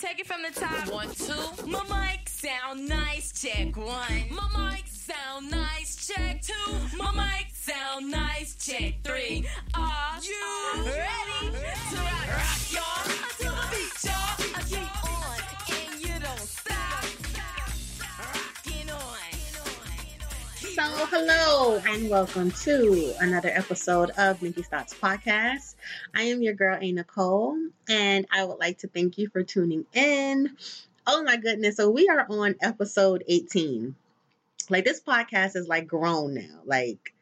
take it from the top. One, two. My mic sound nice. Check one. My mic sound nice. Check two. My mic sound nice. Check three. Are you ready to rock, rock y'all? Until the beat, y'all. So, hello and welcome to another episode of Nikki's Thoughts Podcast. I am your girl, A. Nicole, and I would like to thank you for tuning in. Oh my goodness. So, we are on episode 18. Like, this podcast is like grown now. Like,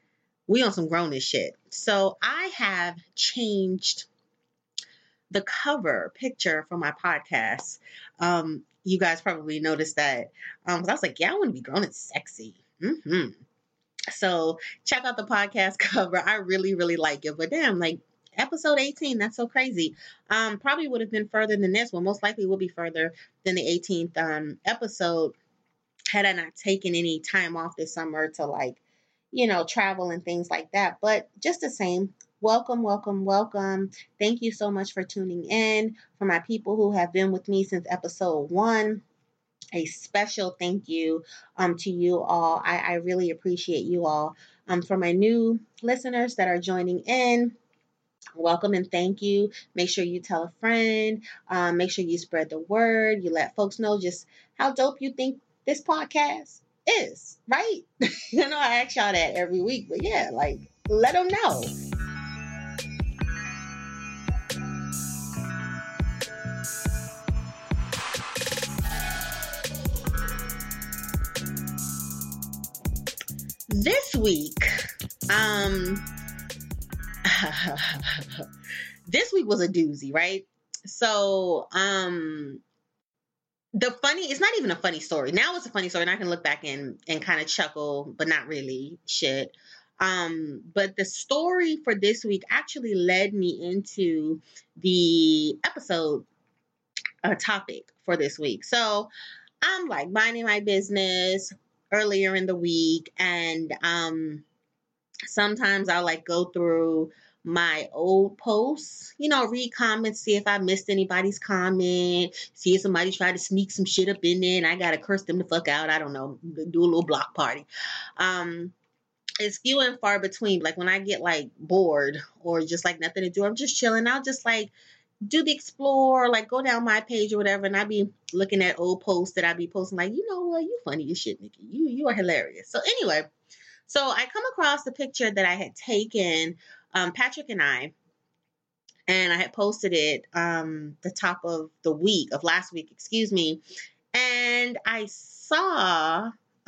we on some grownish shit. So, I have changed the cover picture for my podcast. Um, you guys probably noticed that. Um, I was like, yeah, I want to be grown and sexy. hmm So check out the podcast cover. I really, really like it. But damn, like episode 18, that's so crazy. Um, probably would have been further than this one. Most likely will be further than the 18th um episode had I not taken any time off this summer to like, you know, travel and things like that. But just the same, welcome, welcome, welcome. Thank you so much for tuning in. For my people who have been with me since episode one, a special thank you um, to you all. I, I really appreciate you all. Um, for my new listeners that are joining in, welcome and thank you. Make sure you tell a friend. Um, make sure you spread the word. You let folks know just how dope you think this podcast is, right? you know, I ask y'all that every week, but yeah, like let them know. This week, um, this week was a doozy, right? So, um, the funny it's not even a funny story. Now it's a funny story and i can look back and and kind of chuckle but not really shit. Um but the story for this week actually led me into the episode uh, topic for this week. So i'm like minding my business earlier in the week and um sometimes i'll like go through my old posts, you know, read comments, see if I missed anybody's comment, see if somebody tried to sneak some shit up in there and I gotta curse them the fuck out. I don't know, do a little block party. Um, it's few and far between. Like when I get like bored or just like nothing to do, I'm just chilling. I'll just like do the explore, like go down my page or whatever, and I'd be looking at old posts that I'd be posting, like, you know what, you funny as shit, Nikki. You you are hilarious. So anyway, so I come across the picture that I had taken um, Patrick and I, and I had posted it um, the top of the week of last week, excuse me, and I saw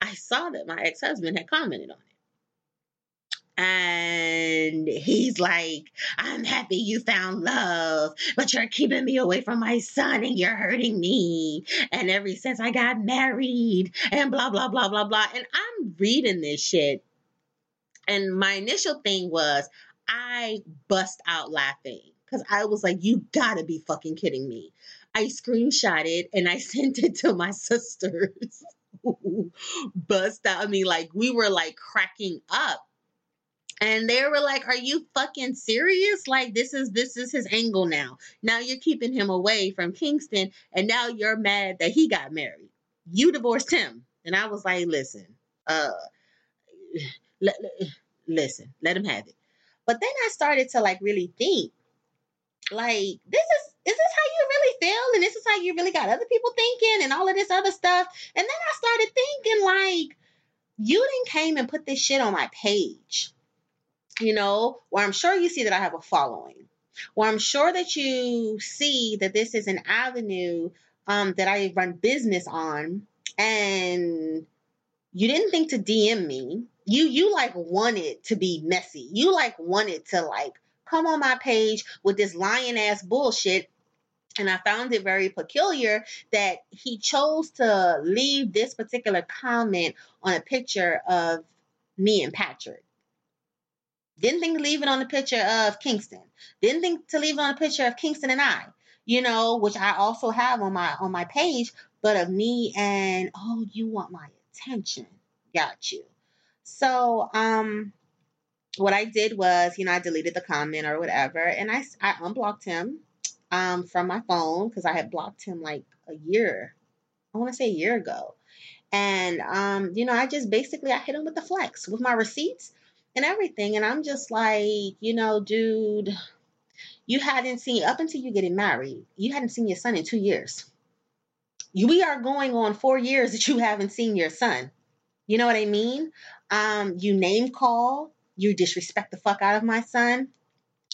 I saw that my ex husband had commented on it. And he's like, I'm happy you found love, but you're keeping me away from my son and you're hurting me. And ever since I got married, and blah, blah, blah, blah, blah. And I'm reading this shit and my initial thing was I bust out laughing because I was like, you gotta be fucking kidding me. I screenshot it and I sent it to my sisters. bust out. I mean, like we were like cracking up. And they were like, "Are you fucking serious? Like this is this is his angle now. Now you're keeping him away from Kingston, and now you're mad that he got married. You divorced him." And I was like, "Listen, uh, listen, let him have it. But then I started to like really think, like, this is is this how you really feel? And this is how you really got other people thinking and all of this other stuff. And then I started thinking, like, you didn't came and put this shit on my page, you know, where I'm sure you see that I have a following, where I'm sure that you see that this is an avenue um, that I run business on, and you didn't think to DM me. You you like wanted to be messy. You like wanted to like come on my page with this lying ass bullshit. And I found it very peculiar that he chose to leave this particular comment on a picture of me and Patrick. Didn't think to leave it on the picture of Kingston. Didn't think to leave it on a picture of Kingston and I, you know, which I also have on my on my page, but of me and oh, you want my attention. Got you. So, um, what I did was, you know, I deleted the comment or whatever, and I, I unblocked him. um, from my phone because I had blocked him like a year. I want to say a year ago. And um, you know, I just basically I hit him with the flex with my receipts and everything. And I'm just like, you know, dude, you hadn't seen up until you getting married, you hadn't seen your son in two years. We are going on four years that you haven't seen your son. You know what I mean? Um, you name call, you disrespect the fuck out of my son.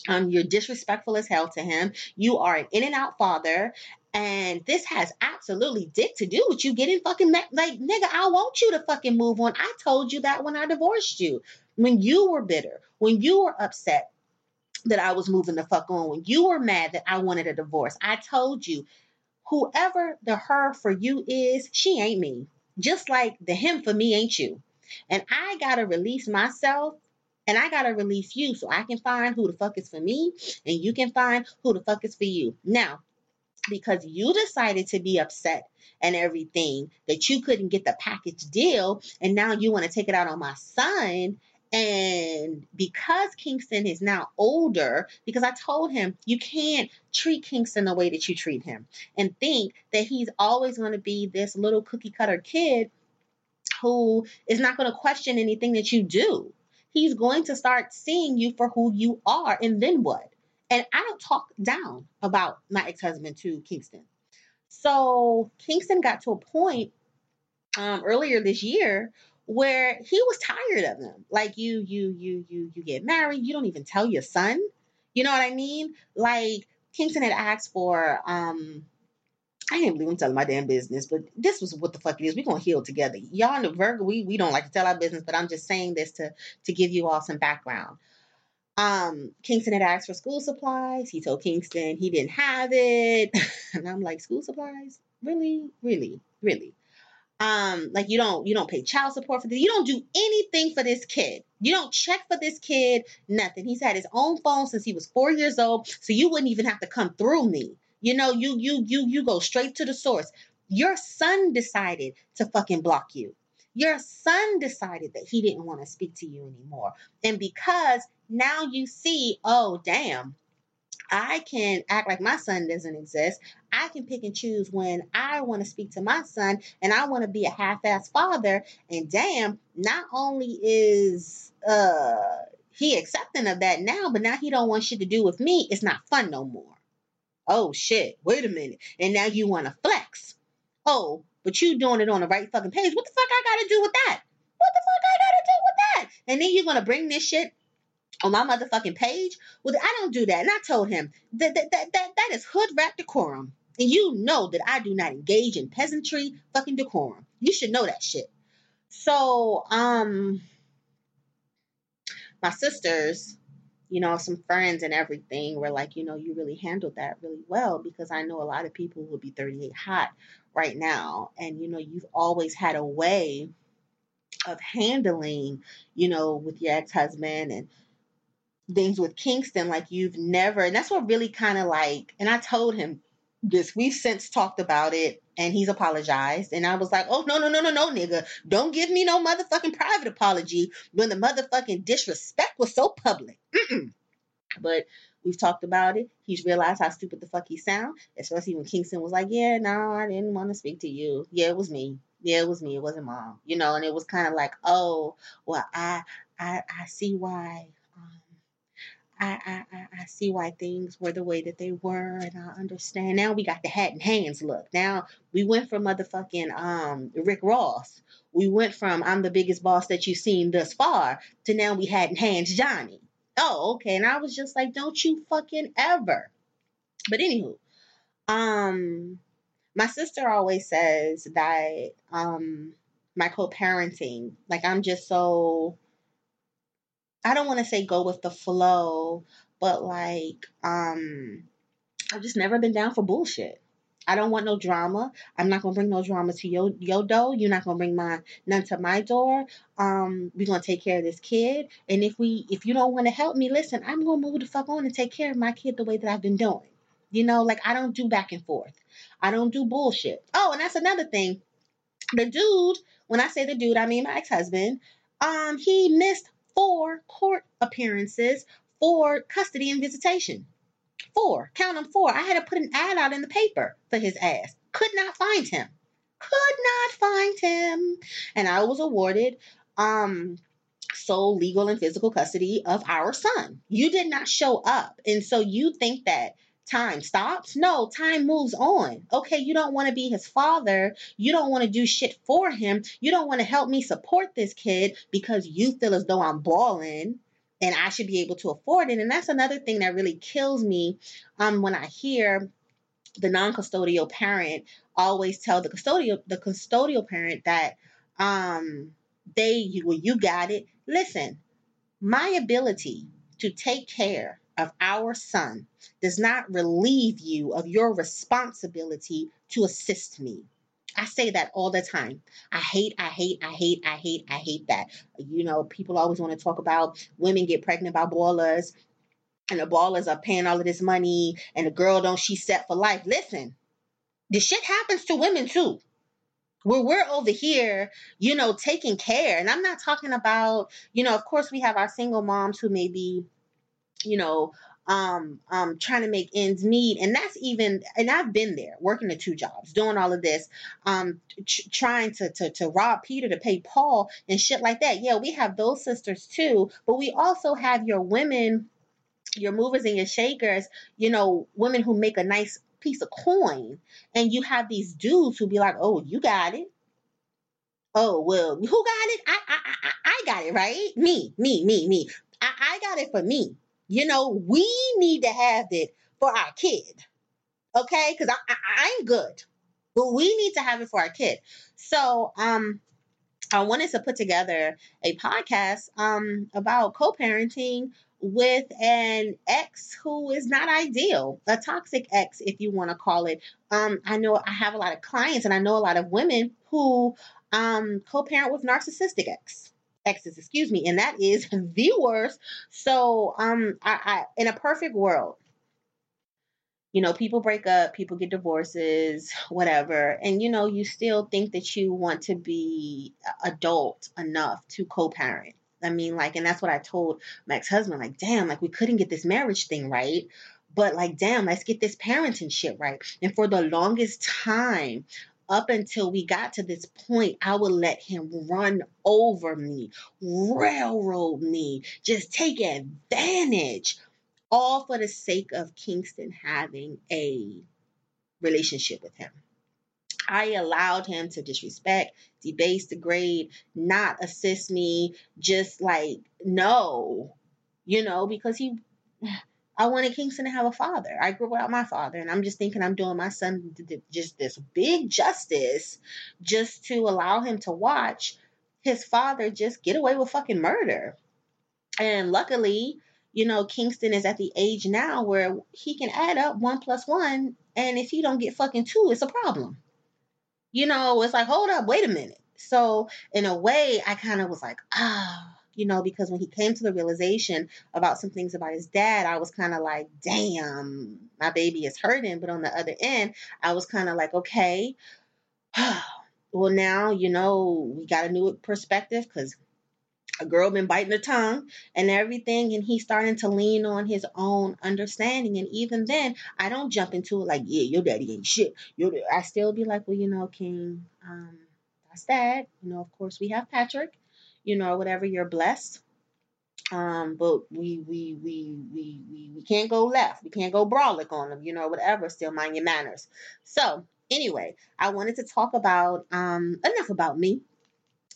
Um, you're disrespectful as hell to him. You are an in and out father. And this has absolutely dick to do with you getting fucking like, nigga, I want you to fucking move on. I told you that when I divorced you. When you were bitter, when you were upset that I was moving the fuck on, when you were mad that I wanted a divorce, I told you, whoever the her for you is, she ain't me. Just like the him for me ain't you. And I gotta release myself and I gotta release you so I can find who the fuck is for me and you can find who the fuck is for you. Now, because you decided to be upset and everything that you couldn't get the package deal and now you want to take it out on my son and because Kingston is now older, because I told him you can't treat Kingston the way that you treat him and think that he's always going to be this little cookie cutter kid who is not going to question anything that you do. He's going to start seeing you for who you are, and then what? And I don't talk down about my ex husband to Kingston. So Kingston got to a point um, earlier this year where he was tired of them. Like you, you, you, you, you get married, you don't even tell your son. You know what I mean? Like Kingston had asked for um I can't believe I'm telling my damn business, but this was what the fuck it is. We're gonna heal together. Y'all in the Virgo, we, we don't like to tell our business, but I'm just saying this to to give you all some background. Um, Kingston had asked for school supplies. He told Kingston he didn't have it. and I'm like, school supplies? Really? Really? Really? Um, like you don't you don't pay child support for this. You don't do anything for this kid. You don't check for this kid, nothing. He's had his own phone since he was four years old, so you wouldn't even have to come through me. You know, you you you you go straight to the source. Your son decided to fucking block you. Your son decided that he didn't want to speak to you anymore. And because now you see, oh damn, I can act like my son doesn't exist. I can pick and choose when I want to speak to my son and I want to be a half-ass father. And damn, not only is uh he accepting of that now, but now he don't want shit to do with me. It's not fun no more. Oh shit, wait a minute. And now you want to flex. Oh, but you doing it on the right fucking page. What the fuck I gotta do with that? What the fuck I gotta do with that? And then you're gonna bring this shit on my motherfucking page. Well, I don't do that. And I told him that that that that, that is hood rat decorum. And you know that I do not engage in peasantry fucking decorum. You should know that shit. So, um, my sisters, you know, some friends and everything were like, you know, you really handled that really well because I know a lot of people will be 38 hot right now. And, you know, you've always had a way of handling, you know, with your ex husband and things with Kingston like you've never, and that's what really kind of like, and I told him this. We've since talked about it and he's apologized. And I was like, oh, no, no, no, no, no, nigga. Don't give me no motherfucking private apology when the motherfucking disrespect was so public. Mm-mm. But we've talked about it. He's realized how stupid the fuck he sound, especially when Kingston was like, yeah, no, I didn't want to speak to you. Yeah, it was me. Yeah, it was me. It wasn't mom. You know, and it was kind of like, oh, well, I, I, I see why I, I, I see why things were the way that they were, and I understand. Now we got the hat and hands look. Now we went from motherfucking um Rick Ross. We went from I'm the biggest boss that you've seen thus far to now we had in hands Johnny. Oh, okay. And I was just like, don't you fucking ever. But anywho, um, my sister always says that um my co-parenting, like I'm just so I don't want to say go with the flow, but like um I've just never been down for bullshit. I don't want no drama. I'm not gonna bring no drama to your your door. You're not gonna bring my none to my door. Um, we're gonna take care of this kid. And if we if you don't want to help me, listen, I'm gonna move the fuck on and take care of my kid the way that I've been doing. You know, like I don't do back and forth. I don't do bullshit. Oh, and that's another thing. The dude, when I say the dude, I mean my ex-husband. Um, he missed four court appearances for custody and visitation. four, count them four. I had to put an ad out in the paper for his ass. Could not find him. Could not find him. And I was awarded um sole legal and physical custody of our son. You did not show up. And so you think that time stops? No, time moves on. Okay, you don't want to be his father. You don't want to do shit for him. You don't want to help me support this kid because you feel as though I'm balling and I should be able to afford it. And that's another thing that really kills me um, when I hear the non-custodial parent always tell the custodial the custodial parent that um, they you well, you got it. Listen, my ability to take care of our son does not relieve you of your responsibility to assist me. I say that all the time. I hate, I hate, I hate, I hate, I hate that. You know, people always want to talk about women get pregnant by ballers and the ballers are paying all of this money and the girl don't she set for life. Listen, this shit happens to women too. Where we're over here, you know, taking care. And I'm not talking about, you know, of course we have our single moms who may be, you know, um, um, trying to make ends meet. And that's even, and I've been there working the two jobs, doing all of this, um, ch- trying to, to, to rob Peter to pay Paul and shit like that. Yeah, we have those sisters too, but we also have your women, your movers and your shakers, you know, women who make a nice piece of coin. And you have these dudes who be like, oh, you got it. Oh, well, who got it? I, I, I, I got it, right? Me, me, me, me. I, I got it for me. You know, we need to have it for our kid. Okay? Because I, I, I'm good. But we need to have it for our kid. So, um, I wanted to put together a podcast um, about co parenting with an ex who is not ideal, a toxic ex, if you want to call it. Um, I know I have a lot of clients and I know a lot of women who um, co parent with narcissistic ex exes, excuse me, and that is the worst. So, um, I, I in a perfect world, you know, people break up, people get divorces, whatever, and you know, you still think that you want to be adult enough to co-parent. I mean, like, and that's what I told my ex-husband, like, damn, like we couldn't get this marriage thing right. But like, damn, let's get this parenting shit right. And for the longest time, up until we got to this point, I would let him run over me, railroad me, just take advantage, all for the sake of Kingston having a relationship with him. I allowed him to disrespect, debase, degrade, not assist me, just like, no, you know, because he I wanted Kingston to have a father. I grew up without my father, and I'm just thinking I'm doing my son just this big justice just to allow him to watch his father just get away with fucking murder. And luckily, you know, Kingston is at the age now where he can add up one plus one, and if he don't get fucking two, it's a problem. You know, it's like, hold up, wait a minute. So in a way, I kind of was like, ah, you know, because when he came to the realization about some things about his dad, I was kind of like, damn, my baby is hurting. But on the other end, I was kind of like, okay, well, now, you know, we got a new perspective because a girl been biting her tongue and everything and he's starting to lean on his own understanding. And even then i don't jump into it like yeah your daddy ain't shit. Your i still be like well you know king um that's that. You know of course we have patrick you know, whatever you're blessed. Um, but we we we we we we can't go left. We can't go brolic on them, you know, whatever. Still mind your manners. So anyway, I wanted to talk about um enough about me.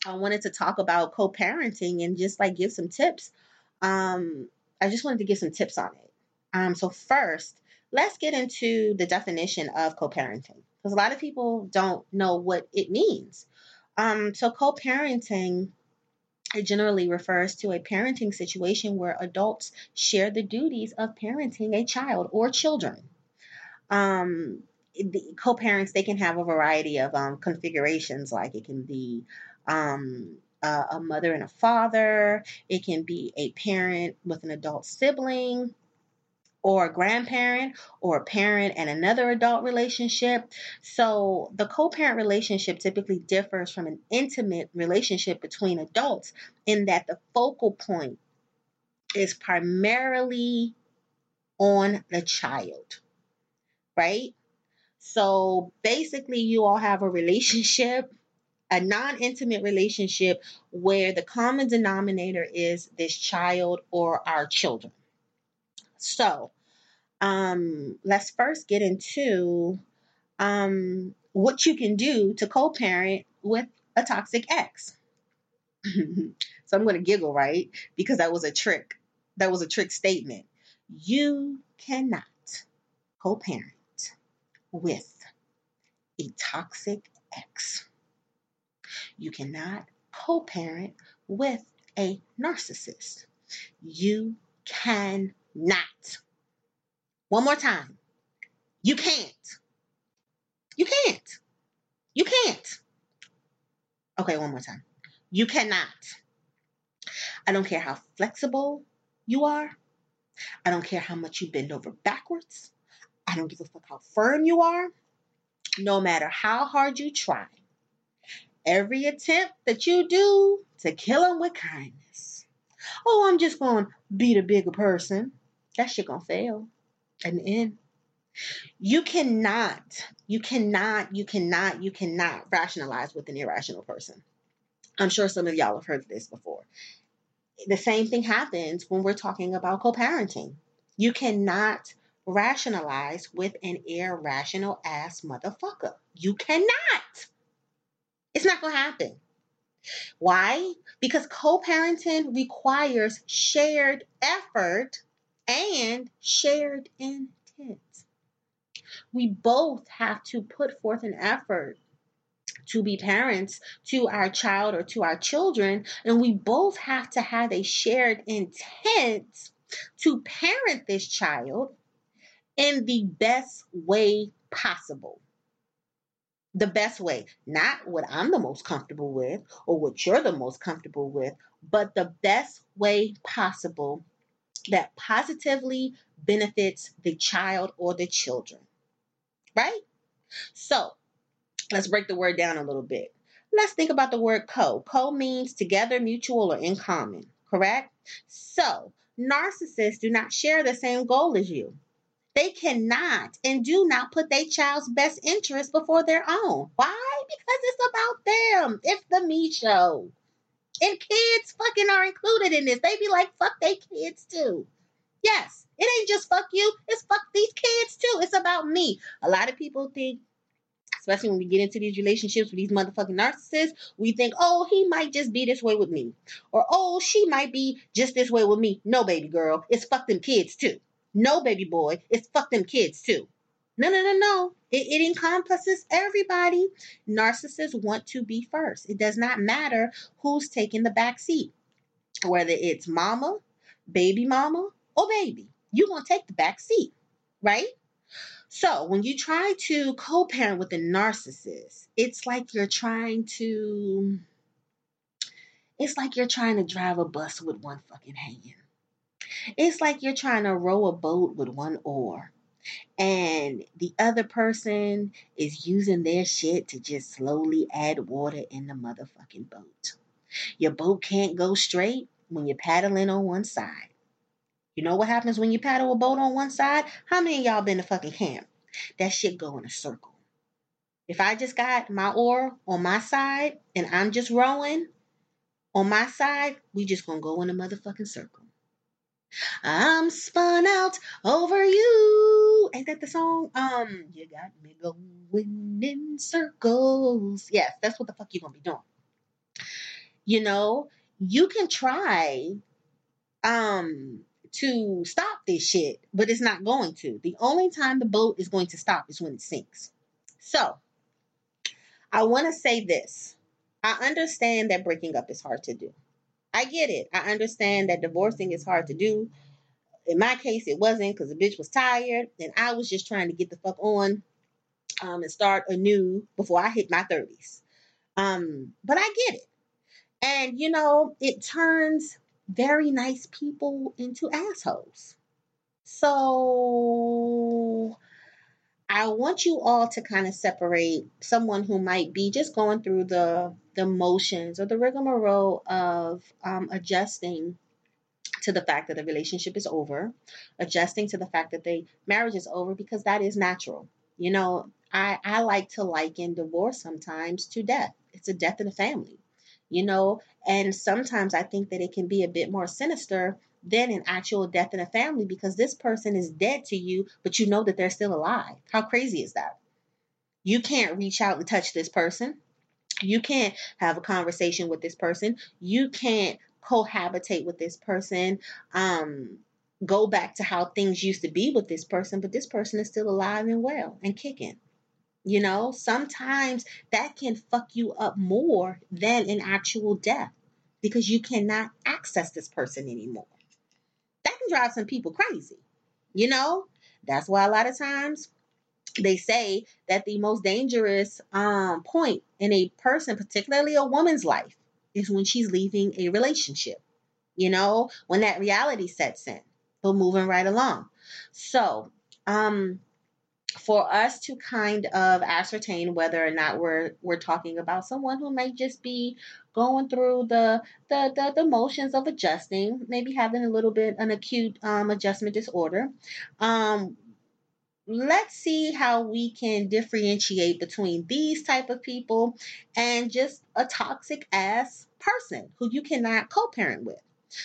I wanted to talk about co-parenting and just like give some tips. Um, I just wanted to give some tips on it. Um, so first, let's get into the definition of co-parenting because a lot of people don't know what it means. Um, so co-parenting it generally refers to a parenting situation where adults share the duties of parenting a child or children. Um, the co-parents they can have a variety of um, configurations like it can be um, a, a mother and a father it can be a parent with an adult sibling or a grandparent or a parent and another adult relationship. So the co parent relationship typically differs from an intimate relationship between adults in that the focal point is primarily on the child, right? So basically, you all have a relationship, a non intimate relationship where the common denominator is this child or our children. So, um, let's first get into um, what you can do to co parent with a toxic ex. so I'm going to giggle, right? Because that was a trick. That was a trick statement. You cannot co parent with a toxic ex. You cannot co parent with a narcissist. You cannot. One more time. You can't. You can't. You can't. Okay, one more time. You cannot. I don't care how flexible you are. I don't care how much you bend over backwards. I don't give a fuck how firm you are. No matter how hard you try, every attempt that you do to kill them with kindness. Oh, I'm just going to beat a bigger person. That shit gonna fail the end. You cannot, you cannot, you cannot, you cannot rationalize with an irrational person. I'm sure some of y'all have heard this before. The same thing happens when we're talking about co parenting. You cannot rationalize with an irrational ass motherfucker. You cannot. It's not going to happen. Why? Because co parenting requires shared effort and shared intent. We both have to put forth an effort to be parents to our child or to our children, and we both have to have a shared intent to parent this child in the best way possible. The best way, not what I'm the most comfortable with or what you're the most comfortable with, but the best way possible that positively benefits the child or the children. Right? So, let's break the word down a little bit. Let's think about the word co. Co means together, mutual, or in common, correct? So, narcissists do not share the same goal as you. They cannot and do not put their child's best interest before their own. Why? Because it's about them. It's the me show. And kids fucking are included in this. They be like, fuck they kids too. Yes, it ain't just fuck you, it's fuck these kids too. It's about me. A lot of people think, especially when we get into these relationships with these motherfucking narcissists, we think, oh, he might just be this way with me. Or, oh, she might be just this way with me. No, baby girl, it's fuck them kids too. No, baby boy, it's fuck them kids too. No, no, no, no. It, it encompasses everybody. Narcissists want to be first. It does not matter who's taking the back seat, whether it's mama, baby mama, or baby. You're going to take the back seat, right? So when you try to co parent with a narcissist, it's like you're trying to. It's like you're trying to drive a bus with one fucking hand. It's like you're trying to row a boat with one oar and the other person is using their shit to just slowly add water in the motherfucking boat. Your boat can't go straight when you're paddling on one side. You know what happens when you paddle a boat on one side? How many of y'all been to fucking camp? That shit go in a circle. If I just got my oar on my side and I'm just rowing on my side, we just gonna go in a motherfucking circle. I'm spun out over you. Ain't that the song? Um, you got me going in circles. Yes, that's what the fuck you gonna be doing. You know, you can try um to stop this shit, but it's not going to. The only time the boat is going to stop is when it sinks. So, I want to say this. I understand that breaking up is hard to do. I get it. I understand that divorcing is hard to do. In my case, it wasn't because the bitch was tired and I was just trying to get the fuck on um, and start anew before I hit my 30s. Um, but I get it. And, you know, it turns very nice people into assholes. So I want you all to kind of separate someone who might be just going through the the motions or the rigmarole of um, adjusting to the fact that the relationship is over, adjusting to the fact that the marriage is over because that is natural. You know, I, I like to liken divorce sometimes to death. It's a death in the family, you know, and sometimes I think that it can be a bit more sinister than an actual death in a family because this person is dead to you, but you know that they're still alive. How crazy is that? You can't reach out and touch this person. You can't have a conversation with this person. You can't cohabitate with this person. Um, go back to how things used to be with this person, but this person is still alive and well and kicking. You know, sometimes that can fuck you up more than an actual death because you cannot access this person anymore. Drive some people crazy. You know, that's why a lot of times they say that the most dangerous um, point in a person, particularly a woman's life, is when she's leaving a relationship. You know, when that reality sets in. But moving right along. So, um, for us to kind of ascertain whether or not we're we're talking about someone who may just be going through the the the, the motions of adjusting, maybe having a little bit an acute um, adjustment disorder. Um, let's see how we can differentiate between these type of people and just a toxic ass person who you cannot co-parent with.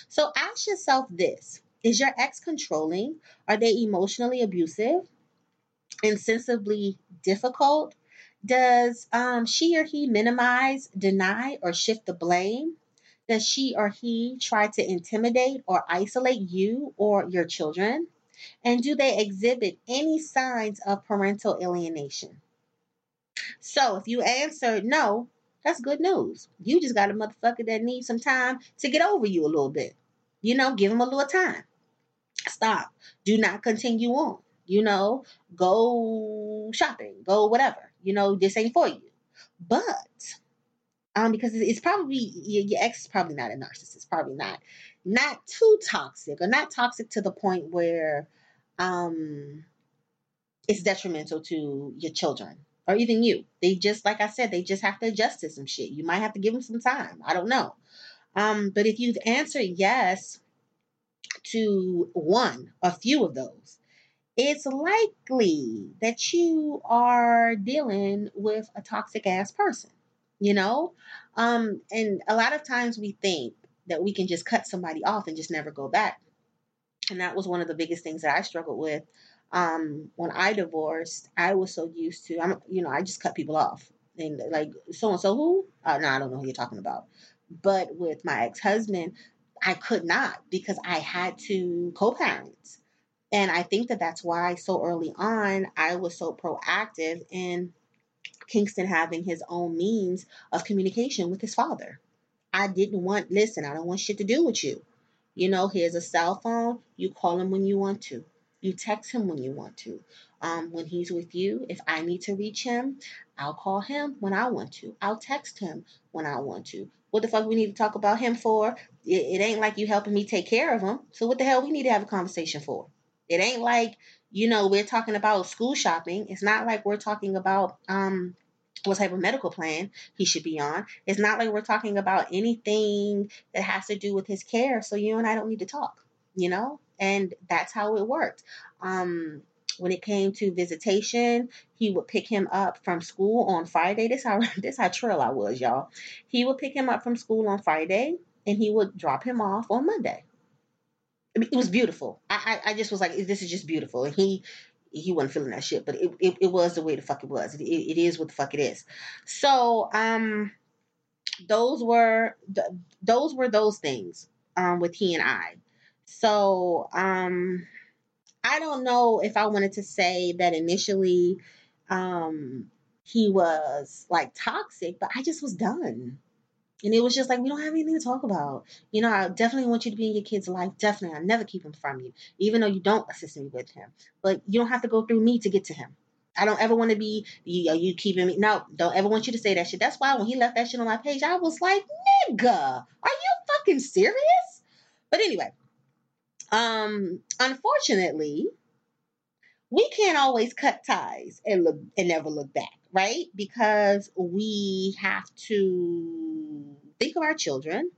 So ask yourself this: Is your ex controlling? Are they emotionally abusive? insensibly difficult? Does um, she or he minimize, deny, or shift the blame? Does she or he try to intimidate or isolate you or your children? And do they exhibit any signs of parental alienation? So if you answered no, that's good news. You just got a motherfucker that needs some time to get over you a little bit. You know, give him a little time. Stop. Do not continue on you know, go shopping, go whatever. You know, this ain't for you. But um, because it's probably your, your ex is probably not a narcissist, probably not not too toxic or not toxic to the point where um it's detrimental to your children or even you. They just like I said, they just have to adjust to some shit. You might have to give them some time. I don't know. Um, but if you've answered yes to one, a few of those, it's likely that you are dealing with a toxic ass person, you know? Um, and a lot of times we think that we can just cut somebody off and just never go back. And that was one of the biggest things that I struggled with. Um, when I divorced, I was so used to, I'm, you know, I just cut people off. And like, so and so who? Uh, no, I don't know who you're talking about. But with my ex husband, I could not because I had to co parent and I think that that's why so early on I was so proactive in Kingston having his own means of communication with his father. I didn't want, listen, I don't want shit to do with you. You know, here's a cell phone. You call him when you want to. You text him when you want to. Um, when he's with you, if I need to reach him, I'll call him when I want to. I'll text him when I want to. What the fuck we need to talk about him for? It, it ain't like you helping me take care of him. So what the hell we need to have a conversation for? It ain't like, you know, we're talking about school shopping. It's not like we're talking about um what type of medical plan he should be on. It's not like we're talking about anything that has to do with his care. So you and I don't need to talk, you know? And that's how it worked. Um when it came to visitation, he would pick him up from school on Friday. This how this how trill I was, y'all. He would pick him up from school on Friday and he would drop him off on Monday. I mean, it was beautiful. I, I, I just was like, this is just beautiful. And he he wasn't feeling that shit, but it, it, it was the way the fuck it was. It, it, it is what the fuck it is. So um, those were those were those things um with he and I. So um, I don't know if I wanted to say that initially um he was like toxic, but I just was done. And it was just like, we don't have anything to talk about. You know, I definitely want you to be in your kid's life. Definitely. I never keep him from you, even though you don't assist me with him. But you don't have to go through me to get to him. I don't ever want to be, you, are you keeping me? No, don't ever want you to say that shit. That's why when he left that shit on my page, I was like, nigga, are you fucking serious? But anyway, um, unfortunately, we can't always cut ties and look and never look back, right? Because we have to think of our children.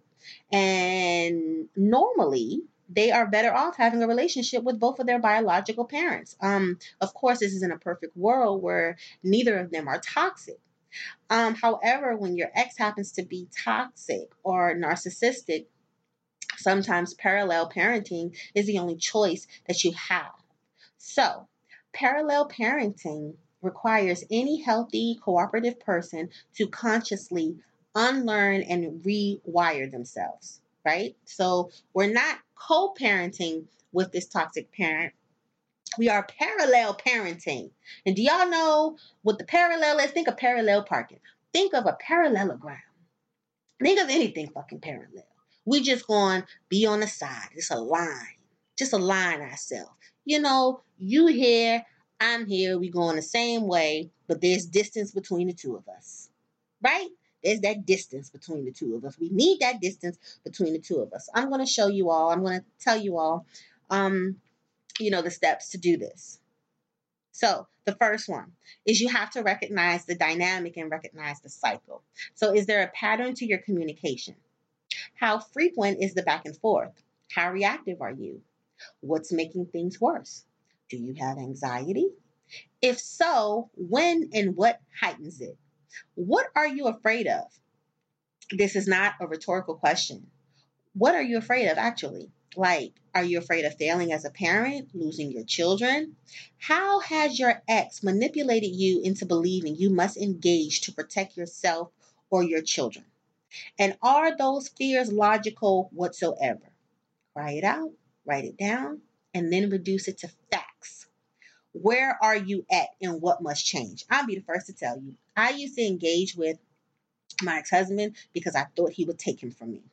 And normally, they are better off having a relationship with both of their biological parents. Um, of course, this isn't a perfect world where neither of them are toxic. Um, however, when your ex happens to be toxic or narcissistic, sometimes parallel parenting is the only choice that you have. So, parallel parenting requires any healthy cooperative person to consciously unlearn and rewire themselves, right? So, we're not co parenting with this toxic parent. We are parallel parenting. And do y'all know what the parallel is? Think of parallel parking. Think of a parallelogram. Think of anything fucking parallel. We just going to be on the side. It's a line. Just align ourselves. You know, you here, I'm here. We going the same way, but there's distance between the two of us. Right? There's that distance between the two of us. We need that distance between the two of us. I'm going to show you all. I'm going to tell you all um you know the steps to do this. So, the first one is you have to recognize the dynamic and recognize the cycle. So, is there a pattern to your communication? How frequent is the back and forth? How reactive are you? What's making things worse? Do you have anxiety? If so, when and what heightens it? What are you afraid of? This is not a rhetorical question. What are you afraid of, actually? Like, are you afraid of failing as a parent, losing your children? How has your ex manipulated you into believing you must engage to protect yourself or your children? And are those fears logical whatsoever? Cry it out, write it down, and then reduce it to facts. Where are you at and what must change? I'll be the first to tell you. I used to engage with my ex husband because I thought he would take him from me.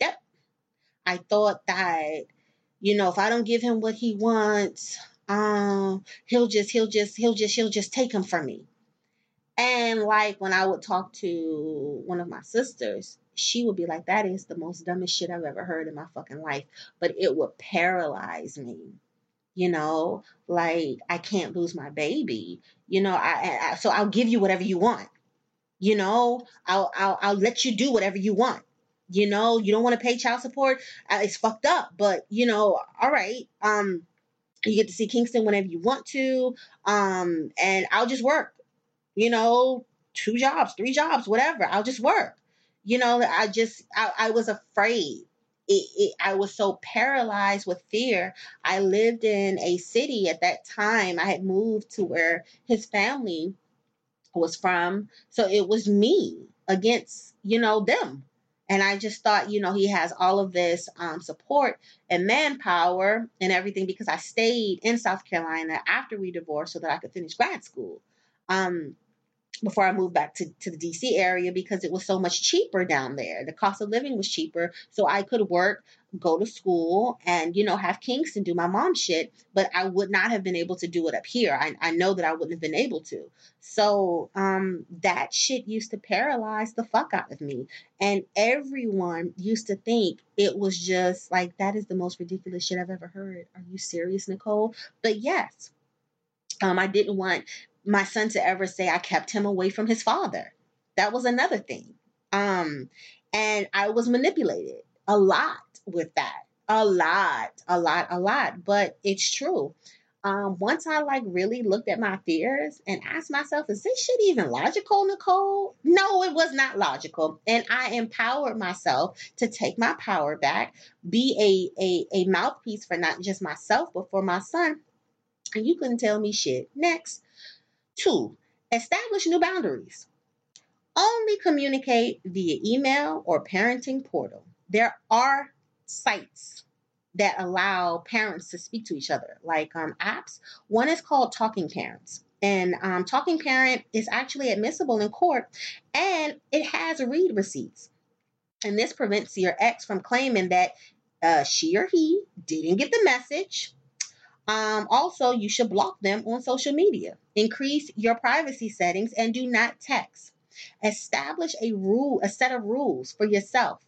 Yep. I thought that, you know, if I don't give him what he wants, um, he'll just, he'll just, he'll just, he'll just take him from me. And like when I would talk to one of my sisters, she would be like, That is the most dumbest shit I've ever heard in my fucking life. But it would paralyze me. You know, like I can't lose my baby. You know, I, I so I'll give you whatever you want. You know, I'll I'll I'll let you do whatever you want. You know, you don't want to pay child support. Uh, it's fucked up, but you know, all right. Um, you get to see Kingston whenever you want to. Um, and I'll just work you know, two jobs, three jobs, whatever. I'll just work. You know, I just, I, I was afraid. It, it, I was so paralyzed with fear. I lived in a city at that time. I had moved to where his family was from. So it was me against, you know, them. And I just thought, you know, he has all of this um, support and manpower and everything because I stayed in South Carolina after we divorced so that I could finish grad school. Um, before I moved back to, to the DC area because it was so much cheaper down there. The cost of living was cheaper. So I could work, go to school, and, you know, have Kingston do my mom shit. But I would not have been able to do it up here. I, I know that I wouldn't have been able to. So um, that shit used to paralyze the fuck out of me. And everyone used to think it was just like, that is the most ridiculous shit I've ever heard. Are you serious, Nicole? But yes, um, I didn't want my son to ever say I kept him away from his father. That was another thing. Um, and I was manipulated a lot with that. A lot, a lot, a lot. But it's true. Um, once I like really looked at my fears and asked myself, is this shit even logical, Nicole? No, it was not logical. And I empowered myself to take my power back, be a, a, a mouthpiece for not just myself, but for my son. And you couldn't tell me shit. Next. Two, establish new boundaries. Only communicate via email or parenting portal. There are sites that allow parents to speak to each other, like um, apps. One is called Talking Parents. And um, Talking Parent is actually admissible in court and it has read receipts. And this prevents your ex from claiming that uh, she or he didn't get the message um, also, you should block them on social media. Increase your privacy settings and do not text. Establish a rule, a set of rules for yourself.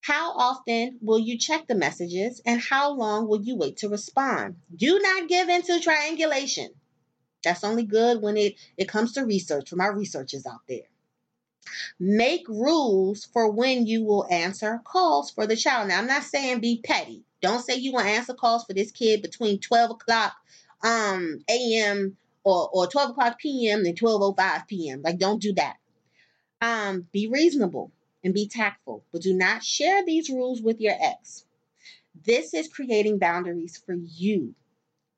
How often will you check the messages and how long will you wait to respond? Do not give into triangulation. That's only good when it, it comes to research from our researchers out there. Make rules for when you will answer calls for the child. Now, I'm not saying be petty. Don't say you want to answer calls for this kid between 12 o'clock um, a.m. Or, or 12 o'clock p.m. and 12.05 p.m. Like, don't do that. Um, be reasonable and be tactful, but do not share these rules with your ex. This is creating boundaries for you,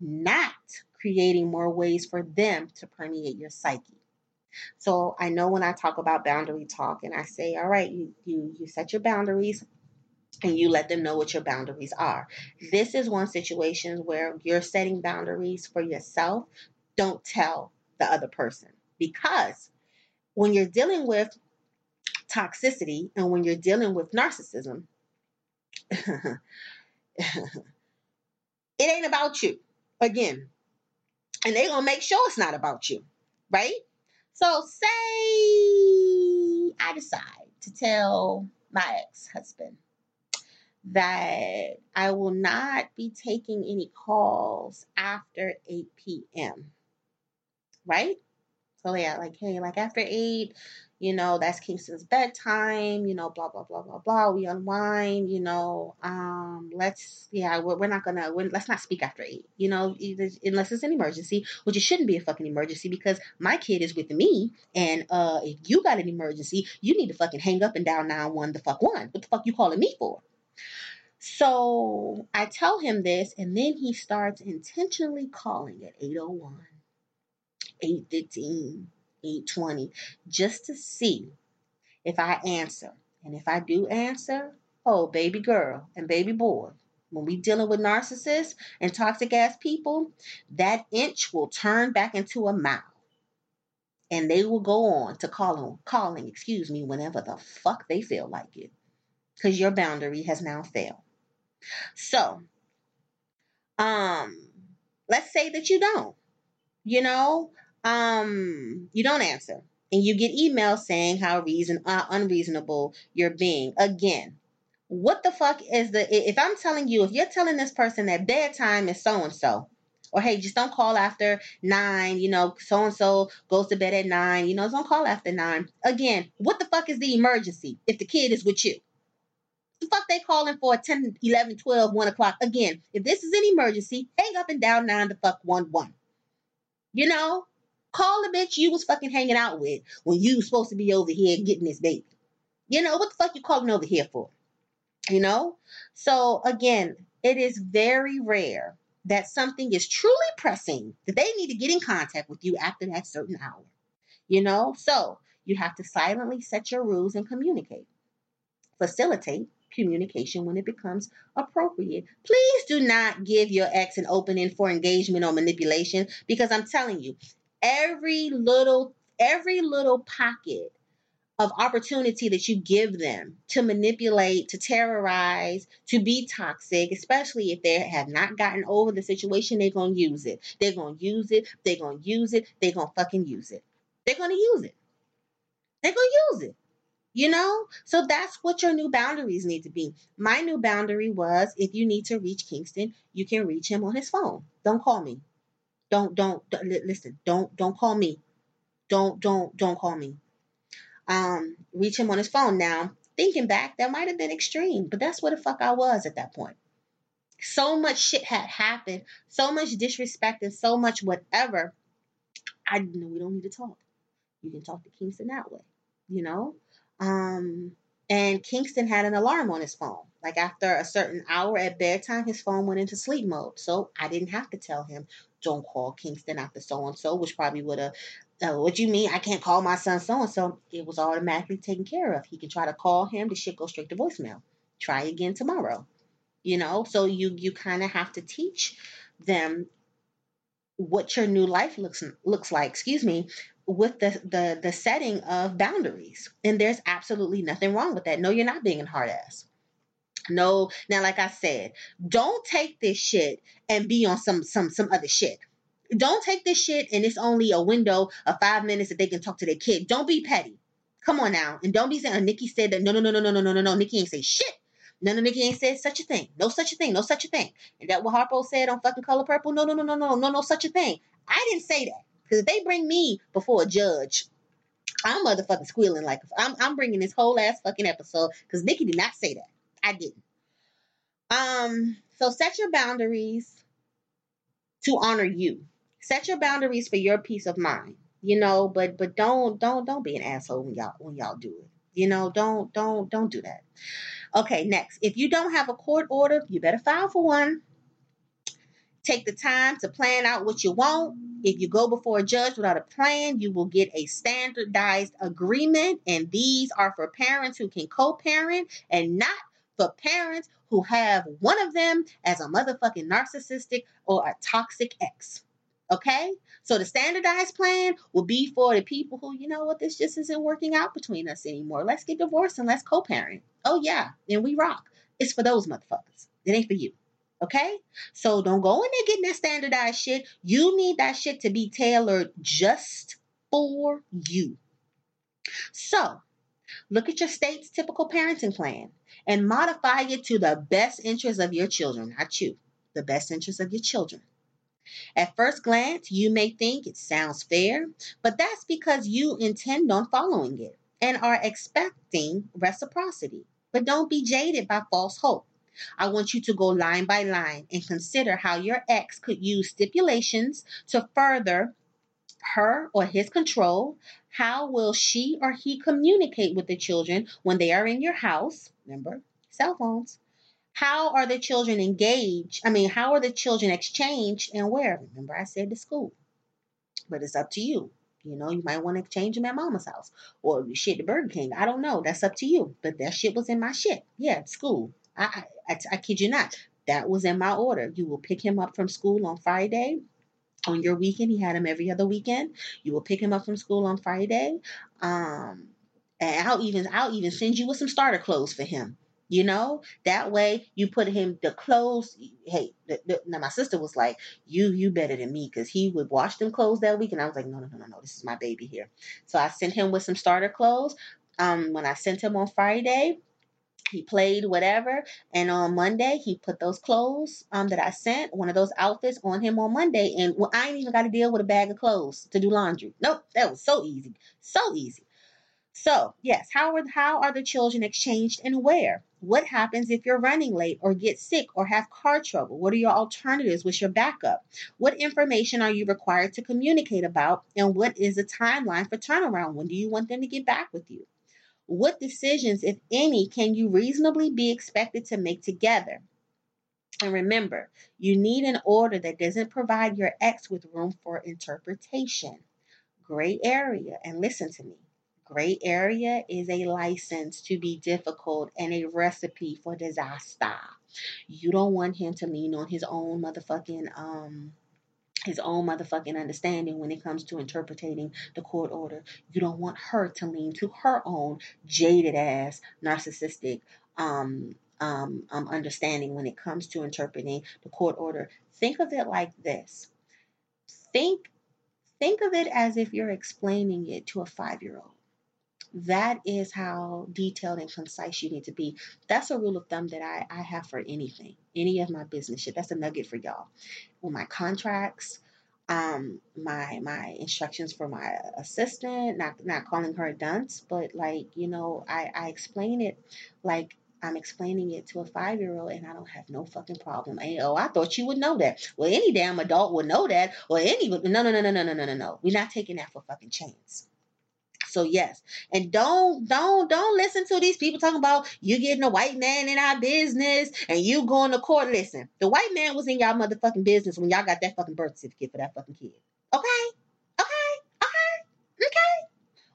not creating more ways for them to permeate your psyche. So I know when I talk about boundary talk and I say, all right, you you you set your boundaries and you let them know what your boundaries are. This is one situation where you're setting boundaries for yourself. Don't tell the other person because when you're dealing with toxicity and when you're dealing with narcissism, it ain't about you. Again, and they're gonna make sure it's not about you, right? So say I decide to tell my ex-husband that I will not be taking any calls after 8 p.m. Right? So yeah, like hey, like after 8, you know, that's Kingston's bedtime, you know, blah, blah, blah, blah, blah. We unwind, you know, um, let's, yeah, we're, we're not gonna, we're, let's not speak after eight, you know, either, unless it's an emergency, which it shouldn't be a fucking emergency because my kid is with me. And, uh, if you got an emergency, you need to fucking hang up and dial nine one the fuck one. What the fuck you calling me for? So I tell him this, and then he starts intentionally calling at 801, 815, 820 just to see if I answer. And if I do answer, oh, baby girl and baby boy, when we dealing with narcissists and toxic ass people, that inch will turn back into a mile. And they will go on to calling, calling, excuse me, whenever the fuck they feel like it. Because your boundary has now failed. So, um, let's say that you don't. You know, um, you don't answer and you get emails saying how reason uh, unreasonable you're being again what the fuck is the if i'm telling you if you're telling this person that bedtime is so and so or hey just don't call after nine you know so and so goes to bed at nine you know don't call after nine again what the fuck is the emergency if the kid is with you the fuck they calling for 10 11 12 1 o'clock again if this is an emergency hang up and down nine the fuck one one you know Call the bitch you was fucking hanging out with when you supposed to be over here getting this baby. You know, what the fuck you calling over here for? You know? So again, it is very rare that something is truly pressing that they need to get in contact with you after that certain hour. You know? So you have to silently set your rules and communicate. Facilitate communication when it becomes appropriate. Please do not give your ex an opening for engagement or manipulation because I'm telling you, every little every little pocket of opportunity that you give them to manipulate, to terrorize, to be toxic, especially if they have not gotten over the situation, they're going to use it. They're going to use it. They're going to use it. They're going to fucking use it. They're going to use it. They're going to use it. You know? So that's what your new boundaries need to be. My new boundary was if you need to reach Kingston, you can reach him on his phone. Don't call me. Don't don't, don't listen. Don't don't call me. Don't don't don't call me. Um, reach him on his phone. Now, thinking back, that might have been extreme, but that's what the fuck I was at that point. So much shit had happened, so much disrespect and so much whatever. I know we don't need to talk. You can talk to Kingston that way, you know. Um, and Kingston had an alarm on his phone. Like after a certain hour at bedtime, his phone went into sleep mode. So I didn't have to tell him don't call Kingston after so and so, which probably would have. Uh, what you mean? I can't call my son so and so. It was automatically taken care of. He can try to call him. The shit goes straight to voicemail. Try again tomorrow. You know, so you you kind of have to teach them what your new life looks looks like. Excuse me, with the the the setting of boundaries, and there's absolutely nothing wrong with that. No, you're not being a hard ass. No, now like I said, don't take this shit and be on some some some other shit. Don't take this shit and it's only a window of five minutes that they can talk to their kid. Don't be petty. Come on now. And don't be saying oh, Nikki said that no no no no no no no no no Nikki ain't say shit. No, no, Nikki ain't said such a thing. No such a thing. No such a thing. And that what Harpo said on fucking Color Purple? No, no, no, no, no, no, no, no, such a thing. I didn't say that. Because if they bring me before a judge I'm motherfucking squealing like I'm. I'm bringing this whole ass fucking episode because Nikki did not say that. I didn't. Um. So set your boundaries to honor you. Set your boundaries for your peace of mind. You know, but but don't don't don't be an asshole when y'all when y'all do it. You know, don't don't don't do that. Okay, next. If you don't have a court order, you better file for one. Take the time to plan out what you want. If you go before a judge without a plan, you will get a standardized agreement. And these are for parents who can co parent and not for parents who have one of them as a motherfucking narcissistic or a toxic ex. Okay? So the standardized plan will be for the people who, you know what, this just isn't working out between us anymore. Let's get divorced and let's co parent. Oh, yeah, and we rock. It's for those motherfuckers. It ain't for you. Okay? So don't go in there getting that standardized shit. You need that shit to be tailored just for you. So look at your state's typical parenting plan and modify it to the best interest of your children, not you, the best interest of your children. At first glance, you may think it sounds fair, but that's because you intend on following it and are expecting reciprocity. But don't be jaded by false hope. I want you to go line by line and consider how your ex could use stipulations to further her or his control. How will she or he communicate with the children when they are in your house? Remember, cell phones. How are the children engaged? I mean, how are the children exchanged and where? Remember, I said to school. But it's up to you. You know, you might want to exchange them at mama's house or shit the Burger King. I don't know. That's up to you. But that shit was in my shit. Yeah, school. I, I, I kid you not. That was in my order. You will pick him up from school on Friday. On your weekend, he had him every other weekend. You will pick him up from school on Friday. Um, and I'll even I'll even send you with some starter clothes for him. You know, that way you put him the clothes. Hey, the, the, now my sister was like, "You, you better than me," because he would wash them clothes that week, and I was like, "No, no, no, no, no. This is my baby here." So I sent him with some starter clothes. Um, when I sent him on Friday, he played whatever and on monday he put those clothes um, that i sent one of those outfits on him on monday and well, i ain't even got to deal with a bag of clothes to do laundry. Nope that was so easy so easy. So yes how are how are the children exchanged and where? What happens if you're running late or get sick or have car trouble? What are your alternatives with your backup? What information are you required to communicate about? And what is the timeline for turnaround? When do you want them to get back with you what decisions, if any, can you reasonably be expected to make together? And remember, you need an order that doesn't provide your ex with room for interpretation. Gray area, and listen to me gray area is a license to be difficult and a recipe for disaster. You don't want him to lean on his own motherfucking um his own motherfucking understanding when it comes to interpreting the court order. You don't want her to lean to her own jaded ass, narcissistic um, um, um, understanding when it comes to interpreting the court order. Think of it like this. Think think of it as if you're explaining it to a five year old. That is how detailed and concise you need to be. That's a rule of thumb that I, I have for anything, any of my business shit. That's a nugget for y'all. With my contracts, um, my my instructions for my assistant, not not calling her a dunce, but like, you know, I, I explain it like I'm explaining it to a five year old and I don't have no fucking problem. Oh, I thought you would know that. Well, any damn adult would know that. Or any no no no no no no no no. We're not taking that for fucking chance. So yes, and don't don't don't listen to these people talking about you getting a white man in our business and you going to court. Listen, the white man was in y'all motherfucking business when y'all got that fucking birth certificate for that fucking kid. Okay, okay, okay, okay.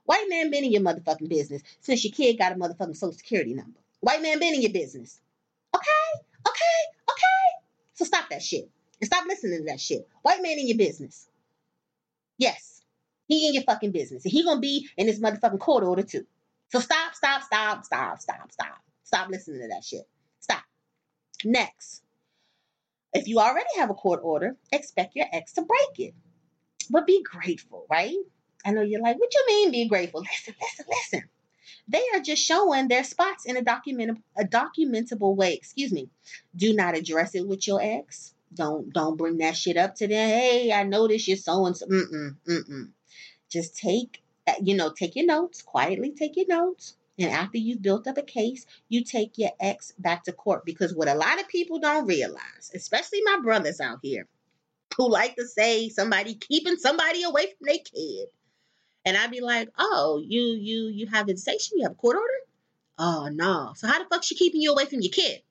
White man been in your motherfucking business since your kid got a motherfucking social security number. White man been in your business. Okay, okay, okay. So stop that shit and stop listening to that shit. White man in your business. Yes. He in your fucking business. And he gonna be in this motherfucking court order too. So stop, stop, stop, stop, stop, stop. Stop listening to that shit. Stop. Next. If you already have a court order, expect your ex to break it. But be grateful, right? I know you're like, what you mean be grateful? Listen, listen, listen. They are just showing their spots in a document a documentable way. Excuse me. Do not address it with your ex. Don't don't bring that shit up to them. Hey, I noticed you're so and so. Mm-mm, mm-mm. Just take uh, you know, take your notes, quietly take your notes. And after you've built up a case, you take your ex back to court. Because what a lot of people don't realize, especially my brothers out here, who like to say somebody keeping somebody away from their kid. And I'd be like, oh, you you you have visitation, you have a court order? Oh no. So how the fuck she keeping you away from your kid?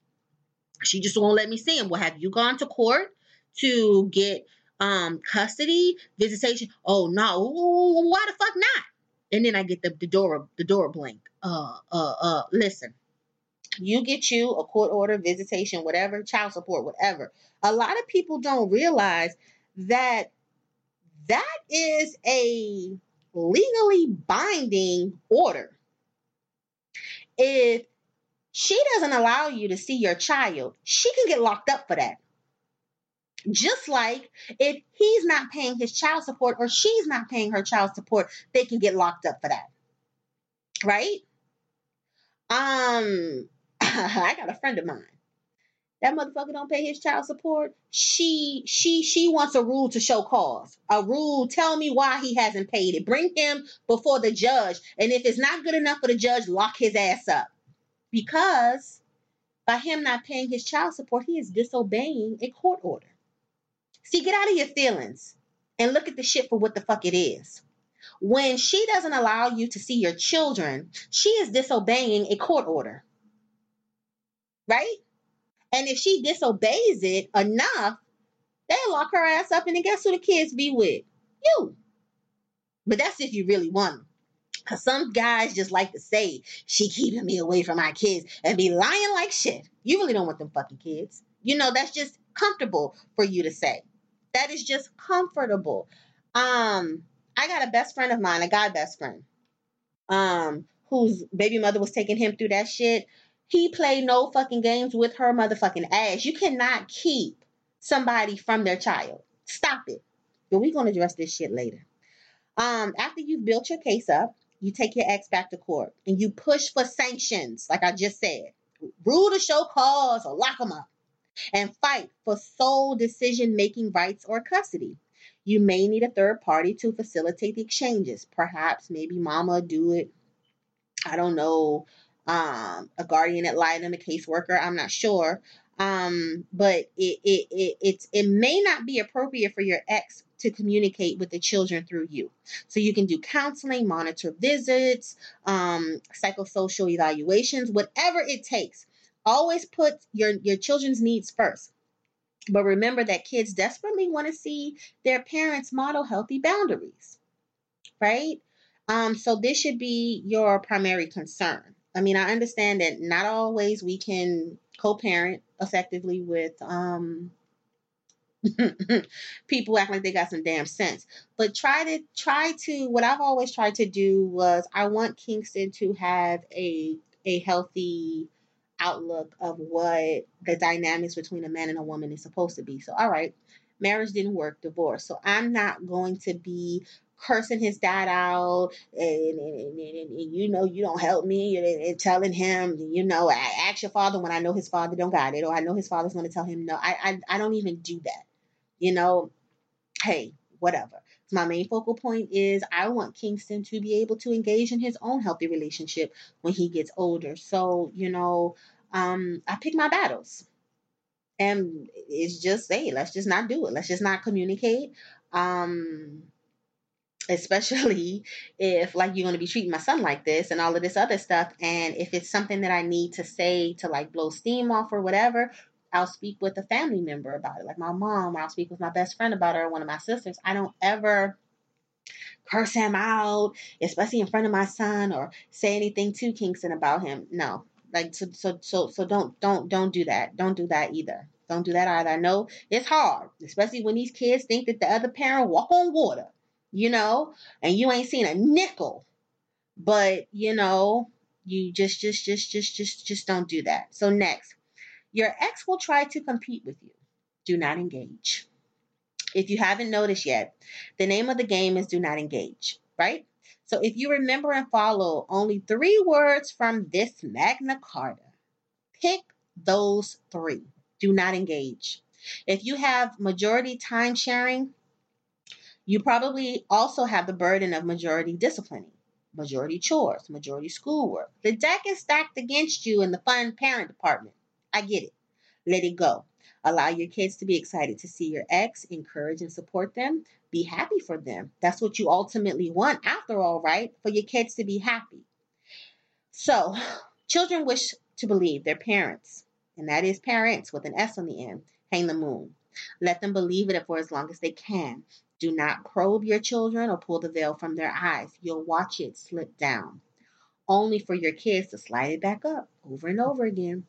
She just won't let me see him. Well, have you gone to court to get um custody, visitation? Oh no. Why the fuck not? And then I get the, the door the door blink. Uh uh uh listen. You get you a court order, visitation, whatever, child support, whatever. A lot of people don't realize that that is a legally binding order. If she doesn't allow you to see your child, she can get locked up for that. Just like if he's not paying his child support or she's not paying her child support, they can get locked up for that. Right? Um, I got a friend of mine. That motherfucker don't pay his child support. She she she wants a rule to show cause. A rule tell me why he hasn't paid it. Bring him before the judge. And if it's not good enough for the judge, lock his ass up because by him not paying his child support, he is disobeying a court order. See, get out of your feelings and look at the shit for what the fuck it is. When she doesn't allow you to see your children, she is disobeying a court order. Right? And if she disobeys it enough, they lock her ass up and then guess who the kids be with? You. But that's if you really want them. Cause some guys just like to say she keeping me away from my kids and be lying like shit. You really don't want them fucking kids. You know, that's just comfortable for you to say. That is just comfortable. Um, I got a best friend of mine, a guy best friend, um, whose baby mother was taking him through that shit. He played no fucking games with her motherfucking ass. You cannot keep somebody from their child. Stop it. But we're gonna address this shit later. Um, after you've built your case up, you take your ex back to court and you push for sanctions, like I just said. Rule to show cause or lock them up and fight for sole decision making rights or custody. You may need a third party to facilitate the exchanges. Perhaps maybe mama do it. I don't know. Um, a guardian ad litem, a caseworker. I'm not sure. Um, but it, it, it, it's, it may not be appropriate for your ex to communicate with the children through you. So you can do counseling, monitor visits, um, psychosocial evaluations, whatever it takes. Always put your, your children's needs first. But remember that kids desperately want to see their parents model healthy boundaries, right? Um, so this should be your primary concern. I mean, I understand that not always we can co-parent effectively with um, people act like they got some damn sense. But try to try to what I've always tried to do was I want Kingston to have a a healthy outlook of what the dynamics between a man and a woman is supposed to be. So all right, marriage didn't work, divorce. So I'm not going to be cursing his dad out and, and, and, and, you know you don't help me and, telling him you know I ask your father when I know his father don't got it or I know his father's going to tell him no I, I I don't even do that you know, hey, whatever. My main focal point is I want Kingston to be able to engage in his own healthy relationship when he gets older. So, you know, um, I pick my battles. And it's just, hey, let's just not do it. Let's just not communicate. Um, especially if like you're going to be treating my son like this and all of this other stuff and if it's something that i need to say to like blow steam off or whatever I'll speak with a family member about it, like my mom, or I'll speak with my best friend about it, or one of my sisters. I don't ever curse him out, especially in front of my son, or say anything to Kingston about him. No, like so, so, so, so don't, don't, don't do that. Don't do that either. Don't do that either. I know it's hard, especially when these kids think that the other parent walk on water, you know, and you ain't seen a nickel. But you know, you just, just, just, just, just, just don't do that. So next, your ex will try to compete with you. Do not engage. If you haven't noticed yet, the name of the game is do not engage, right? So if you remember and follow only three words from this Magna Carta, pick those three. Do not engage. If you have majority time sharing, You probably also have the burden of majority disciplining, majority chores, majority schoolwork. The deck is stacked against you in the fun parent department. I get it. Let it go. Allow your kids to be excited to see your ex, encourage and support them, be happy for them. That's what you ultimately want, after all, right? For your kids to be happy. So, children wish to believe their parents, and that is parents with an S on the end, hang the moon. Let them believe it for as long as they can. Do not probe your children or pull the veil from their eyes. You'll watch it slip down, only for your kids to slide it back up over and over again.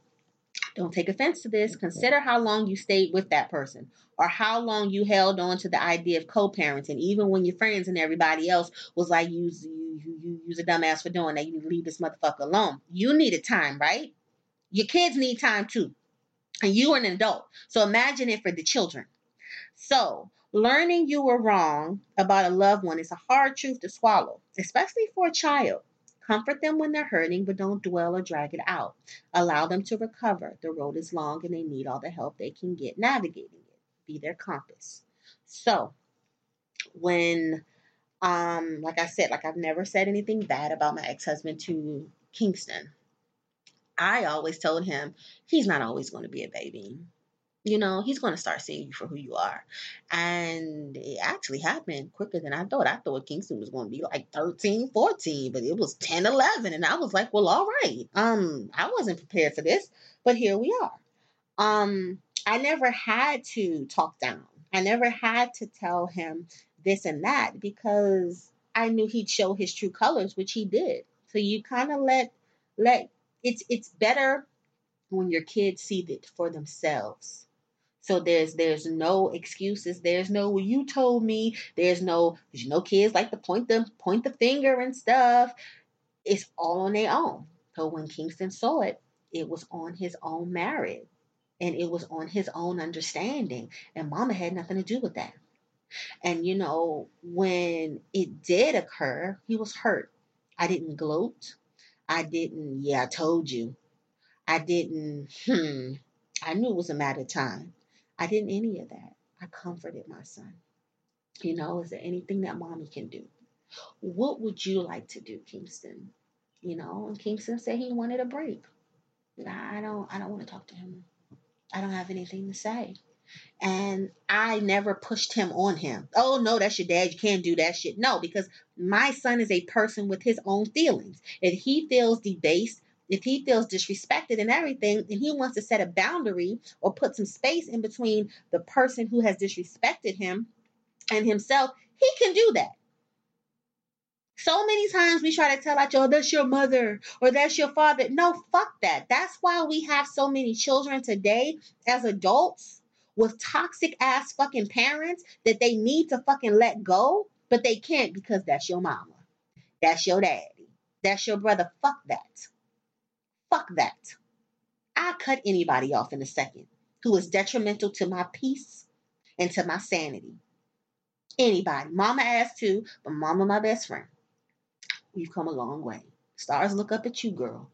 Don't take offense to this. Consider how long you stayed with that person or how long you held on to the idea of co-parenting, even when your friends and everybody else was like, you, you, you, you use a dumbass for doing that. You need to leave this motherfucker alone. You needed time, right? Your kids need time too. And you are an adult. So imagine it for the children. So learning you were wrong about a loved one is a hard truth to swallow, especially for a child. Comfort them when they're hurting, but don't dwell or drag it out. Allow them to recover. The road is long and they need all the help they can get navigating it. Be their compass. So, when, um, like I said, like I've never said anything bad about my ex husband to Kingston. I always told him he's not always going to be a baby you know, he's going to start seeing you for who you are. And it actually happened quicker than I thought. I thought Kingston was going to be like 13, 14, but it was 10, 11. And I was like, well, all right. Um, I wasn't prepared for this, but here we are. Um, I never had to talk down. I never had to tell him this and that because I knew he'd show his true colors, which he did. So you kind of let let it's it's better when your kids see it for themselves so there's there's no excuses. There's no well, you told me. There's no you know kids like to point the point the finger and stuff. It's all on their own. So when Kingston saw it, it was on his own merit. And it was on his own understanding. And mama had nothing to do with that. And you know, when it did occur, he was hurt. I didn't gloat. I didn't, yeah, I told you. I didn't, hmm. I knew it was a matter of time. I didn't any of that. I comforted my son. You know, is there anything that mommy can do? What would you like to do, Kingston? You know, and Kingston said he wanted a break. I don't I don't want to talk to him. I don't have anything to say. And I never pushed him on him. Oh no, that's your dad. You can't do that shit. No, because my son is a person with his own feelings. If he feels debased, if he feels disrespected and everything, and he wants to set a boundary or put some space in between the person who has disrespected him and himself, he can do that. So many times we try to tell our oh, child, that's your mother or that's your father. No, fuck that. That's why we have so many children today as adults with toxic ass fucking parents that they need to fucking let go, but they can't because that's your mama. That's your daddy. That's your brother. Fuck that. Fuck that. I cut anybody off in a second who is detrimental to my peace and to my sanity. Anybody. Mama asked too, but mama my best friend. We've come a long way. Stars look up at you, girl.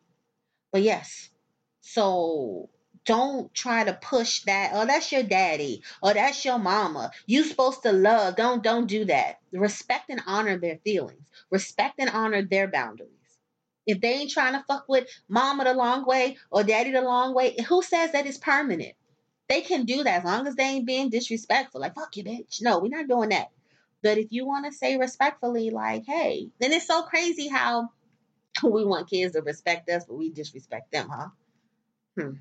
But yes, so don't try to push that. Oh, that's your daddy. Oh, that's your mama. You supposed to love. Don't don't do that. Respect and honor their feelings. Respect and honor their boundaries. If they ain't trying to fuck with mama the long way or daddy the long way, who says that is permanent? They can do that as long as they ain't being disrespectful. Like, fuck you, bitch. No, we're not doing that. But if you want to say respectfully, like, hey, then it's so crazy how we want kids to respect us, but we disrespect them, huh? Hmm.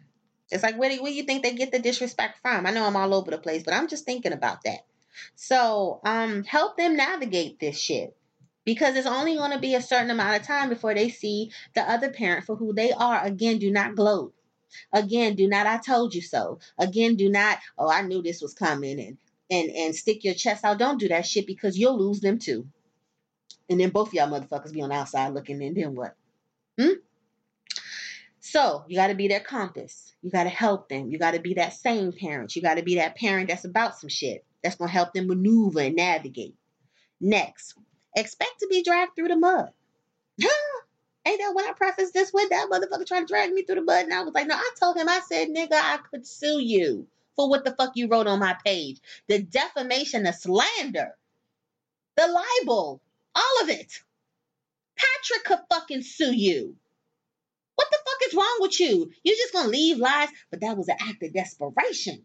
It's like, where do, where do you think they get the disrespect from? I know I'm all over the place, but I'm just thinking about that. So, um, help them navigate this shit because it's only going to be a certain amount of time before they see the other parent for who they are. Again, do not gloat. Again, do not I told you so. Again, do not, oh, I knew this was coming and and and stick your chest out. Don't do that shit because you'll lose them too. And then both of y'all motherfuckers be on the outside looking and then what? Hmm? So you got to be their compass. You got to help them. You got to be that same parent. You got to be that parent that's about some shit. That's going to help them maneuver and navigate. Next, expect to be dragged through the mud. Ain't that when I prefaced this with that motherfucker trying to drag me through the mud? And I was like, no, I told him, I said, nigga, I could sue you for what the fuck you wrote on my page. The defamation, the slander. the libel, all of it. Patrick could fucking sue you. What the fuck is wrong with you? You're just gonna leave lies, but that was an act of desperation.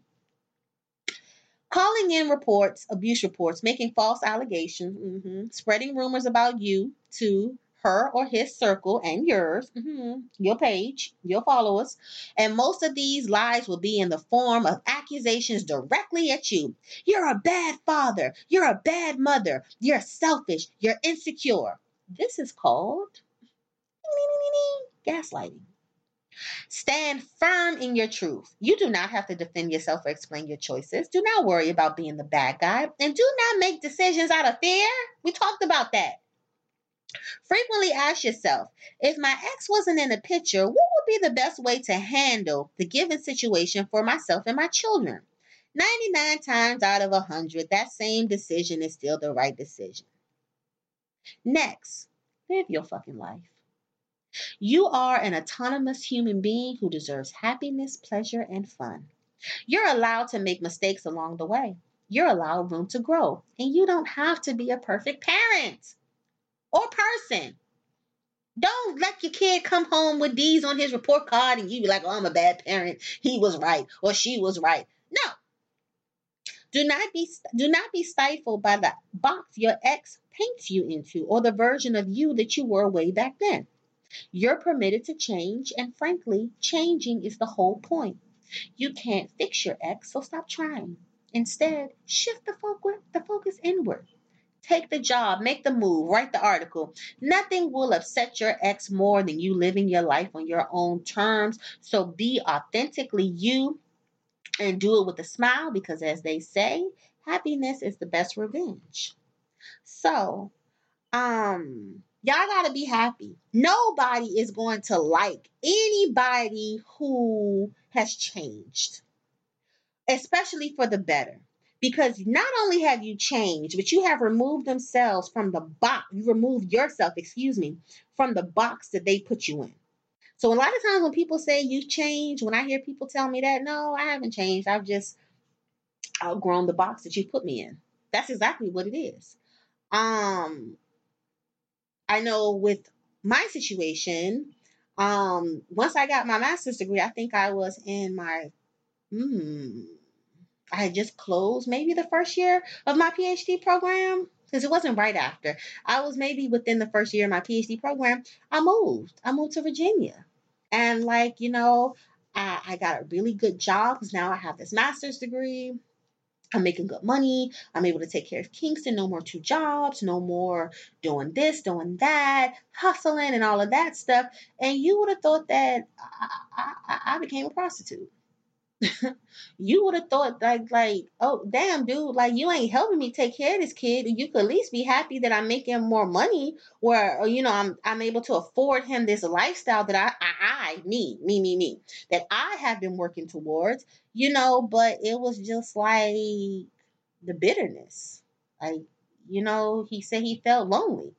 Calling in reports, abuse reports, making false allegations, mhm, spreading rumors about you to her or his circle and yours, mhm, your page, your followers. And most of these lies will be in the form of accusations directly at you. You're a bad father. You're a bad mother. You're selfish. You're insecure. This is called gaslighting. Stand firm in your truth. You do not have to defend yourself or explain your choices. Do not worry about being the bad guy. And do not make decisions out of fear. We talked about that. Frequently ask yourself if my ex wasn't in the picture, what would be the best way to handle the given situation for myself and my children? 99 times out of 100, that same decision is still the right decision. Next, live your fucking life. You are an autonomous human being who deserves happiness, pleasure, and fun. You're allowed to make mistakes along the way. You're allowed room to grow. And you don't have to be a perfect parent or person. Don't let your kid come home with D's on his report card and you be like, oh, I'm a bad parent. He was right or she was right. No. Do not be do not be stifled by the box your ex paints you into or the version of you that you were way back then. You're permitted to change, and frankly, changing is the whole point. You can't fix your ex, so stop trying. Instead, shift the focus, the focus inward. Take the job, make the move, write the article. Nothing will upset your ex more than you living your life on your own terms. So be authentically you and do it with a smile because, as they say, happiness is the best revenge. So, um, y'all got to be happy. Nobody is going to like anybody who has changed, especially for the better. Because not only have you changed, but you have removed themselves from the box. You removed yourself, excuse me, from the box that they put you in. So a lot of times when people say you've changed, when I hear people tell me that, no, I haven't changed. I've just outgrown the box that you put me in. That's exactly what it is. Um, I know with my situation, um, once I got my master's degree, I think I was in my, hmm, I had just closed maybe the first year of my PhD program because it wasn't right after. I was maybe within the first year of my PhD program. I moved. I moved to Virginia. And, like, you know, I, I got a really good job because now I have this master's degree. I'm making good money. I'm able to take care of Kingston. No more two jobs. No more doing this, doing that, hustling, and all of that stuff. And you would have thought that I, I, I became a prostitute. You would have thought like like oh damn dude like you ain't helping me take care of this kid. You could at least be happy that i'm making more money where or, you know i'm i'm able to afford him this lifestyle that I, I i me me me me that i have been working towards you know but it was just like the bitterness. Like you know he said he felt lonely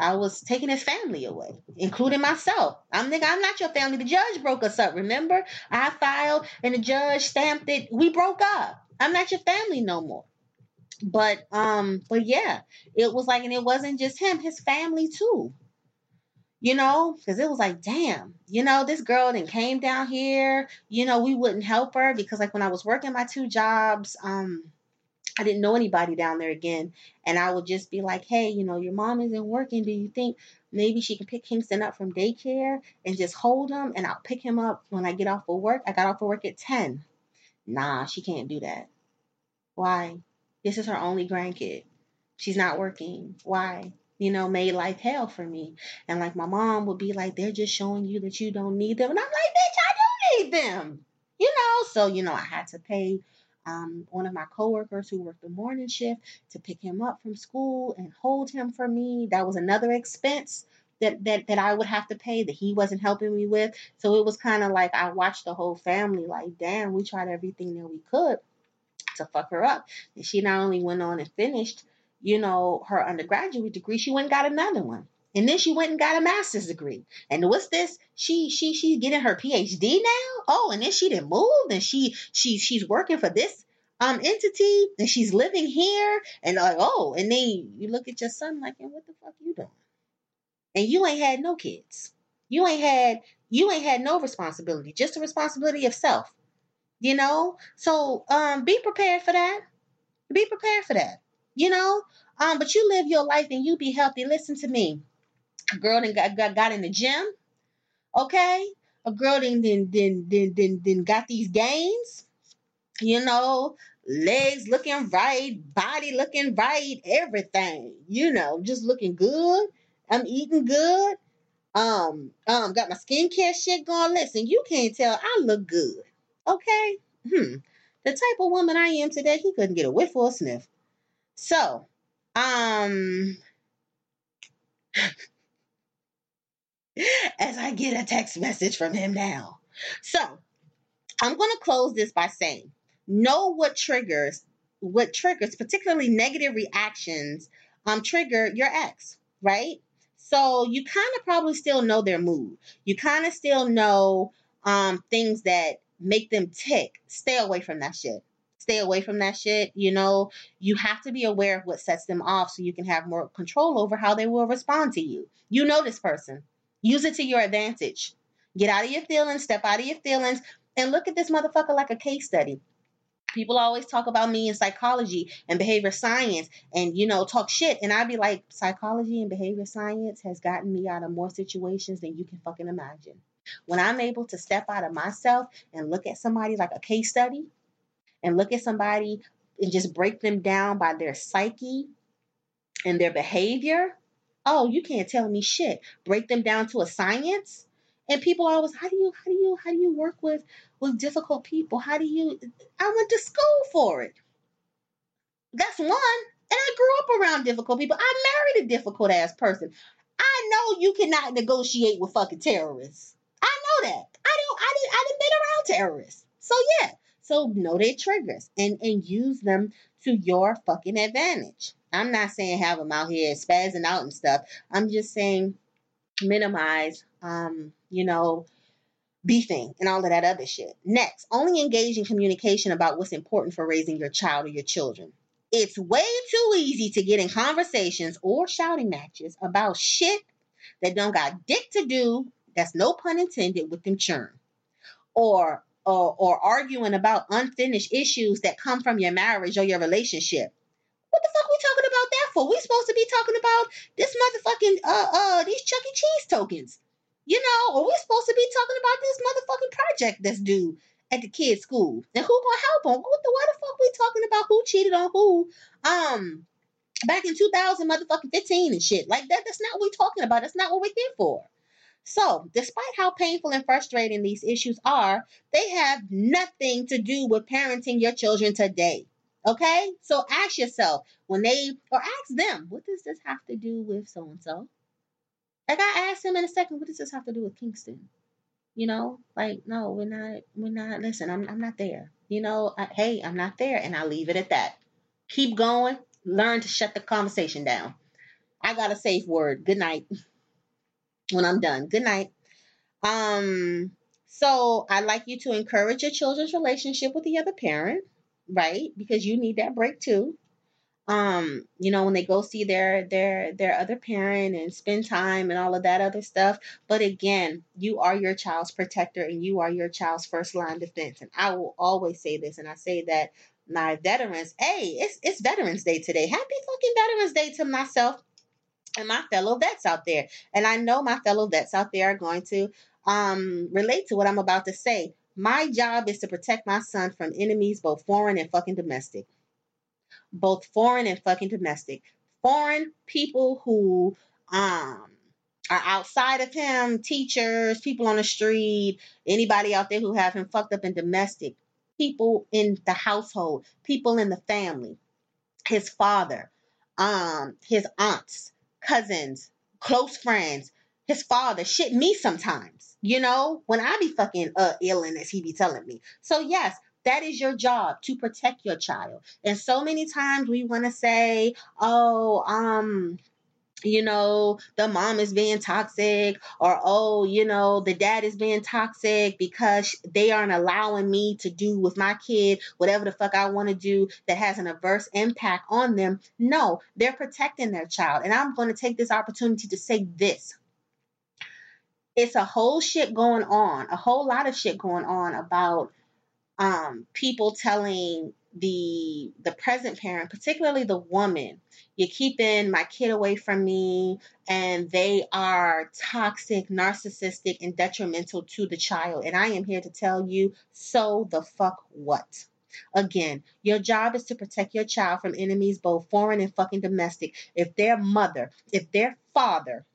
I was taking his family away, including myself. I'm nigga, I'm not your family. The judge broke us up, remember? I filed and the judge stamped it. We broke up. I'm not your family no more. But um, but yeah, it was like, and it wasn't just him, his family too. You know, because it was like, damn, you know, this girl then came down here. You know, we wouldn't help her because like when I was working my two jobs, um, I didn't know anybody down there again. And I would just be like, hey, you know, your mom isn't working. Do you think maybe she can pick Kingston up from daycare and just hold him? And I'll pick him up when I get off of work. I got off of work at 10. Nah, she can't do that. Why? This is her only grandkid. She's not working. Why? You know, made life hell for me. And like my mom would be like, they're just showing you that you don't need them. And I'm like, bitch, I do need them. You know, so, you know, I had to pay um, one of my coworkers who worked the morning shift to pick him up from school and hold him for me. That was another expense that that that I would have to pay that he wasn't helping me with. So it was kind of like I watched the whole family like, damn, we tried everything that we could to fuck her up. And she not only went on and finished, you know, her undergraduate degree, she went and got another one. And then she went and got a master's degree. And what's this? She she she's getting her PhD now. Oh, and then she didn't move, and she she she's working for this um entity and she's living here. And like oh and then you look at your son like and what the fuck you doing? And you ain't had no kids. You ain't had you ain't had no responsibility just the responsibility of self you know? So um be prepared for that. Be prepared for that you know? Um but you live your life and you be healthy. Listen to me a girl that got, got, got in the gym okay a girl then then then then then, then got these gains you know, legs looking right, body looking right, everything, you know, just looking good. I'm eating good. Um, um, got my skincare shit going. Listen, you can't tell I look good. Okay? Hmm. The type of woman I am today, he couldn't get a whiff or a sniff. So, um, as I get a text message from him now. So, I'm going to close this by saying know what triggers what triggers particularly negative reactions um trigger your ex right? So you kind of probably still know their mood. You kind of still know um things that make them tick. Stay away from that shit. Stay away from that shit you know? You have to be aware of what sets them off so you can have more control over how they will respond to you. You know this person use it to your advantage. Get out of your feelings step out of your feelings and look at this motherfucker like a case study. People always talk about me in psychology and behavior science and you know talk shit and i'd be like psychology and behavior science has gotten me out of more situations than you can fucking imagine. When i'm able to step out of myself and look at somebody like a case study and look at somebody and just break them down by their psyche and their behavior oh you can't tell me shit. Break them down to a science? And people always how do you how do you how do you work with with difficult people? How do you i went to school for it. That's one. And i grew up around difficult people. I married a difficult ass person. I know you cannot negotiate with fucking terrorists. I know that. I don't i didn't i didn't been around terrorists. So yeah. So know their triggers and and use them to your fucking advantage i'm not saying have them out here spazzing out and stuff i'm just saying minimize um you know, beefing and all of that other shit. Next, only engage in communication about what's important for raising your child or your children. It's way too easy to get in conversations or shouting matches about shit that don't got dick to do, that's no pun intended, with them churn. Or or, or arguing about unfinished issues that come from your marriage or your relationship. What the fuck we that? We supposed to be talking about this motherfucking uh uh these Chuck E. Cheese tokens you know, or we're supposed to be talking about this motherfucking project that's due at the kids' school. And who gonna help them? What the why the fuck we talking about who cheated on who? Um back in 2000 motherfucking 15 and shit. Like that, that's not what we're talking about. That's not what we're here for. So, despite how painful and frustrating these issues are, they have nothing to do with parenting your children today. Okay? So ask yourself when they, or ask them, what does this have to do with so and so? Like I asked him in a second, what does this have to do with Kingston? You know, like no, we're not. We're not. Listen, I'm. I'm not there. You know, I, hey, I'm not there, and I'll leave it at that. Keep going. Learn to shut the conversation down. I got a safe word. Good night. When I'm done. Good night. Um. So I'd like you to encourage your children's relationship with the other parent, right? Because you need that break too. Um you know when they go see their their their other parent and spend time and all of that other stuff. But again you are your child's protector and you are your child's first line defense. And i will always say this and i say that my veterans hey it's it's veterans day today. Happy fucking veterans day to myself and my fellow vets out there. And i know my fellow vets out there are going to um relate to what i'm about to say my job is to protect my son from enemies both foreign and fucking domestic both foreign and fucking domestic. Foreign people who um are outside of him, teachers, people on the street, anybody out there who have him fucked up in domestic, people in the household, people in the family, his father, um, his aunts, cousins, close friends, his father shit me sometimes, you know, when I be fucking uh ill as he be telling me. So yes, that is your job to protect your child. And so many times we want to say, oh, um, you know, the mom is being toxic, or oh, you know, the dad is being toxic because they aren't allowing me to do with my kid whatever the fuck I want to do that has an adverse impact on them. No, they're protecting their child. And I'm going to take this opportunity to say this. It's a whole shit going on, a whole lot of shit going on about um, people telling the the present parent, particularly the woman, you're keeping my kid away from me, and they are toxic, narcissistic, and detrimental to the child. And I am here to tell you, so the fuck what? Again, your job is to protect your child from enemies, both foreign and fucking domestic. If their mother, if their father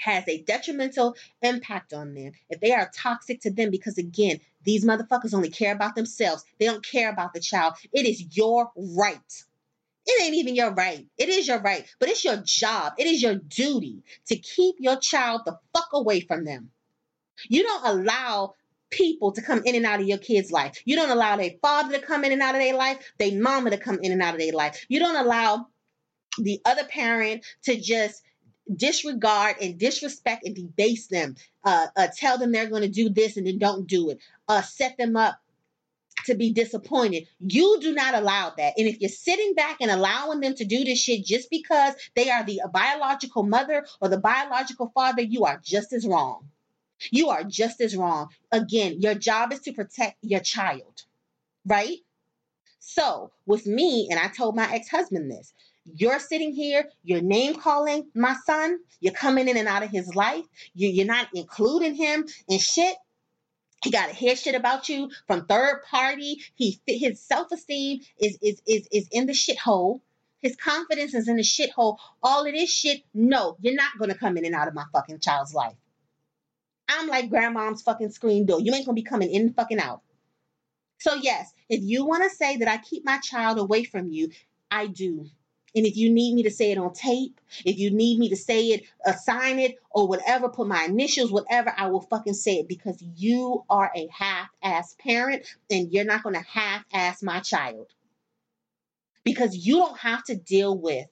has a detrimental impact on them, if they are toxic to them, because again, these motherfuckers only care about themselves, they don't care about the child. It is your right. It ain't even your right. It is your right, but it's your job. It is your duty to keep your child the fuck away from them. You don't allow people to come in and out of your kid's life. You don't allow their father to come in and out of their life, their mama to come in and out of their life. You don't allow the other parent to just disregard and disrespect and debase them, uh, uh, tell them they're going to do this and then don't do it, uh, set them up to be disappointed. You do not allow that. And if you're sitting back and allowing them to do this shit just because they are the biological mother or the biological father, you are just as wrong. You are just as wrong. Again, your job is to protect your child, right? So, with me, and I told my ex husband this you're sitting here, you're name calling my son, you're coming in and out of his life, you, you're not including him in shit. He got to hear shit about you from third party. He his self esteem is is is is in the shithole. His confidence is in the shithole. All of this shit. No, you're not gonna come in and out of my fucking child's life. I'm like grandmom's fucking screen door. You ain't gonna be coming in and fucking out. So yes, if you want to say that I keep my child away from you, I do. And if you need me to say it on tape, if you need me to say it, assign it, or whatever, put my initials, whatever, I will fucking say it because you are a half ass parent and you're not going to half ass my child. Because you don't have to deal with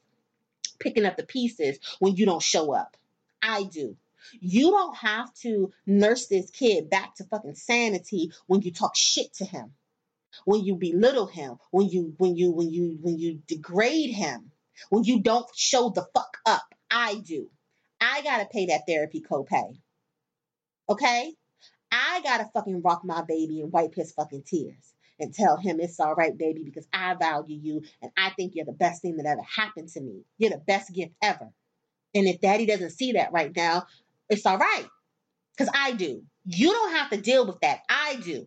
picking up the pieces when you don't show up. I do. You don't have to nurse this kid back to fucking sanity when you talk shit to him when you belittle him, when you when you when you when you degrade him, when you don't show the fuck up. I do. I gotta pay that therapy copay. Okay? I gotta fucking rock my baby and wipe his fucking tears and tell him it's all right, baby, because I value you and I think you're the best thing that ever happened to me. You're the best gift ever. And if daddy doesn't see that right now, it's all right. Because I do. You don't have to deal with that. I do.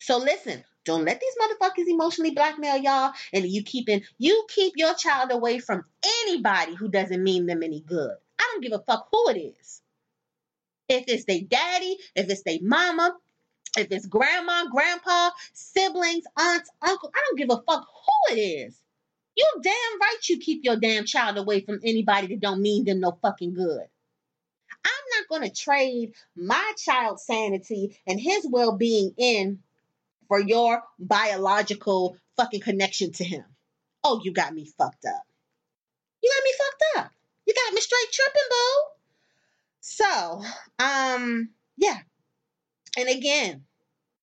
So listen, don't let these motherfuckers emotionally blackmail y'all. And you keeping you keep your child away from anybody who doesn't mean them any good. I don't give a fuck who it is. If it's their daddy, if it's their mama, if it's grandma, grandpa, siblings, aunts, uncle, I don't give a fuck who it is. You damn right you keep your damn child away from anybody that don't mean them no fucking good. I'm not going to trade my child's sanity and his well-being in for your biological fucking connection to him. Oh, you got me fucked up. You got me fucked up. You got me straight tripping, boo. So, um, yeah. And again,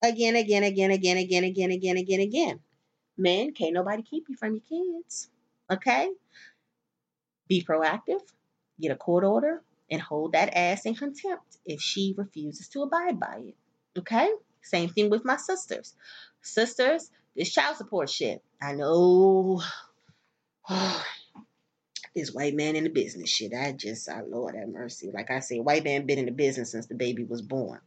again, again, again, again, again, again, again, again, again. Men, can't nobody keep you from your kids. Okay? Be proactive, get a court order, and hold that ass in contempt if she refuses to abide by it. Okay? Same thing with my sisters. Sisters, this child support shit. I know this white man in the business shit. I just, I Lord have mercy. Like I say, white man been in the business since the baby was born.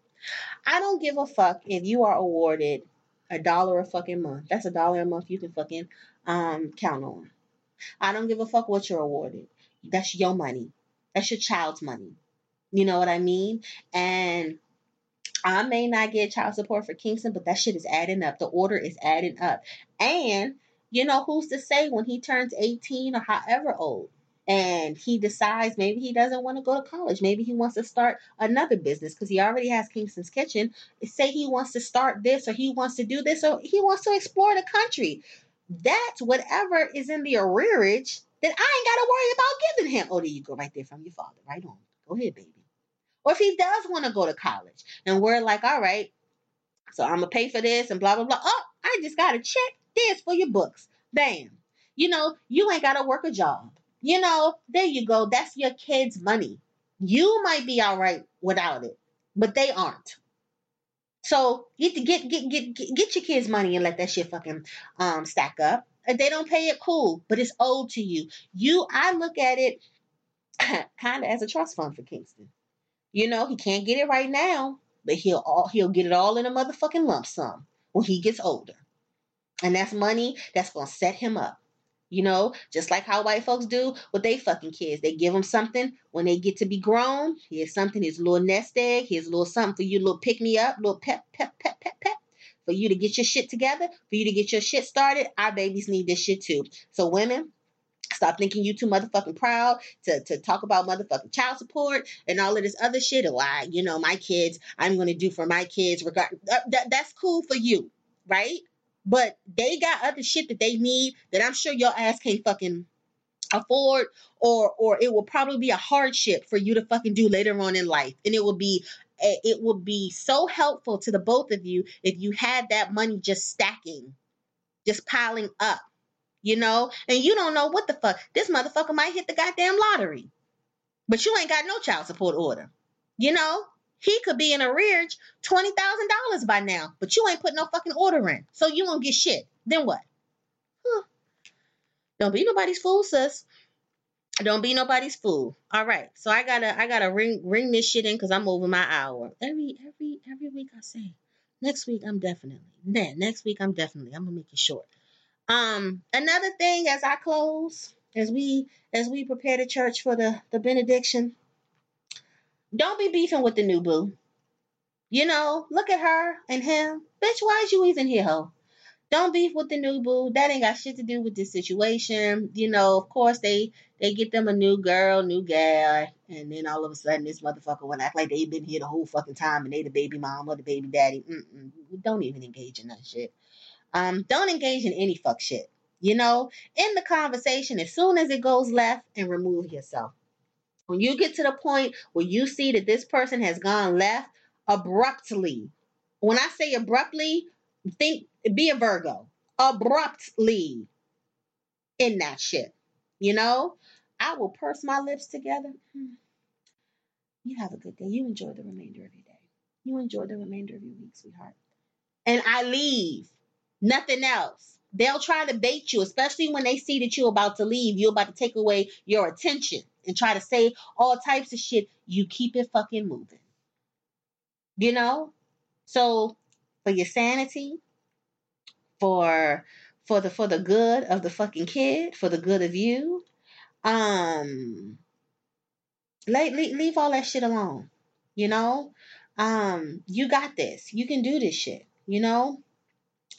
I don't give a fuck if you are awarded a dollar a fucking month. That's a dollar a month you can fucking um count on. I don't give a fuck what you're awarded. That's your money. That's your child's money. You know what I mean? And I may not get child support for Kingston, but that shit is adding up. The order is adding up. And, you know, who's to say when he turns 18 or however old and he decides maybe he doesn't want to go to college. Maybe he wants to start another business because he already has Kingston's Kitchen. Say he wants to start this or he wants to do this or he wants to explore the country. That's whatever is in the arrearage then I ain't gotta worry about giving him. Oh, there you go, right there from your father. Right on. Go ahead, baby. Or if he does want to go to college and we're like, all right, so I'm gonna pay for this and blah blah blah. Oh, I just gotta check this for your books. Bam. You know, you ain't gotta work a job. You know, there you go. That's your kid's money. You might be all right without it, but they aren't. So get get get get get your kids' money and let that shit fucking um stack up. If they don't pay it, cool, but it's owed to you. You, I look at it kind of as a trust fund for Kingston. You know, he can't get it right now, but he'll all he'll get it all in a motherfucking lump sum when he gets older. And that's money that's gonna set him up. You know, just like how white folks do with they fucking kids. They give them something when they get to be grown. Here's something, a little nest egg, here's a little something for you, little pick me up, little pep, pep, pep, pep, pep. For you to get your shit together, for you to get your shit started. Our babies need this shit too. So women, Stop thinking you too motherfucking proud to, to talk about motherfucking child support and all of this other shit. Or I, you know, my kids, I'm gonna do for my kids. Regard that, that's cool for you, right? But they got other shit that they need that I'm sure your ass can't fucking afford, or or it will probably be a hardship for you to fucking do later on in life, and it will be eh, it will be so helpful to the both of you if you had that money just stacking, just piling up you know, and you don't know what the fuck. This motherfucker might hit the goddamn lottery, but you ain't got no child support order. You know, he could be in arrears twenty thousand dollars by now, but you ain't put no fucking order in, so you won't get shit. Then what? Huh. Don't be nobody's fool, sis. Don't be nobody's fool. All right, so I gotta I gotta ring ring this shit in because I'm over my hour. Every every every week I say. Next week I'm definitely. Nah, next week I'm definitely. I'm gonna make it short. Um, another thing as I close, as we as we prepare the church for the, the benediction, don't be beefing with the new boo. You know, look at her and him. Bitch, why is you even here, ho? Don't beef with the new boo. That ain't got shit to do with this situation. You know, of course they they get them a new girl, new guy, and then all of a sudden this motherfucker wanna act like they been here the whole fucking time and they the baby mom or the baby daddy. Mm-mm. Don't even engage in that shit. Um, don't engage in any fuck shit. You know, in the conversation, as soon as it goes left, and remove yourself. When you get to the point where you see that this person has gone left abruptly, when I say abruptly, think be a Virgo. Abruptly in that shit. You know, I will purse my lips together. Hmm. You have a good day. You enjoy the remainder of your day. You enjoy the remainder of your week, sweetheart. And I leave. Nothing else. They'll try to bait you, especially when they see that you're about to leave. You're about to take away your attention and try to say all types of shit. You keep it fucking moving. You know? So for your sanity, for for the for the good of the fucking kid, for the good of you, um leave, leave, leave all that shit alone. You know? Um, you got this. You can do this shit, you know?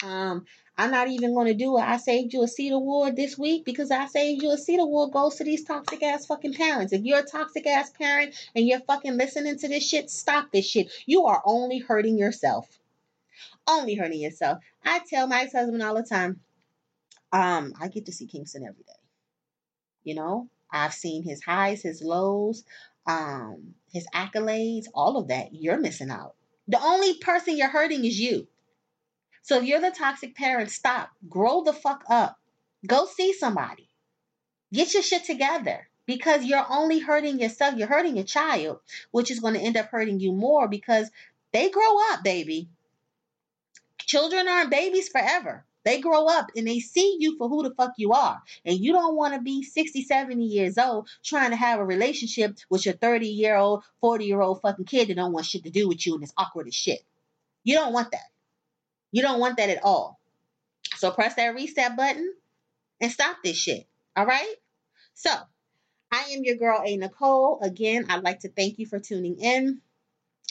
Um, I'm not even going to do it. I saved you a seat award this week because I saved you a seat award goes to these toxic ass fucking parents. If you're a toxic ass parent and you're fucking listening to this shit, stop this shit. You are only hurting yourself. Only hurting yourself. I tell my ex husband all the time, um, I get to see Kingston every day. You know, I've seen his highs, his lows, um, his accolades, all of that. You're missing out. The only person you're hurting is you. So if you're the toxic parent, stop. Grow the fuck up. Go see somebody. Get your shit together because you're only hurting yourself. You're hurting your child, which is going to end up hurting you more because they grow up, baby. Children aren't babies forever. They grow up and they see you for who the fuck you are. And you don't want to be 60, 70 years old trying to have a relationship with your 30 year old, 40 year old fucking kid that don't want shit to do with you and it's awkward as shit. You don't want that. You don't want that at all. So press that reset button and stop this shit. All right? So I am your girl, A. Nicole. Again, I'd like to thank you for tuning in.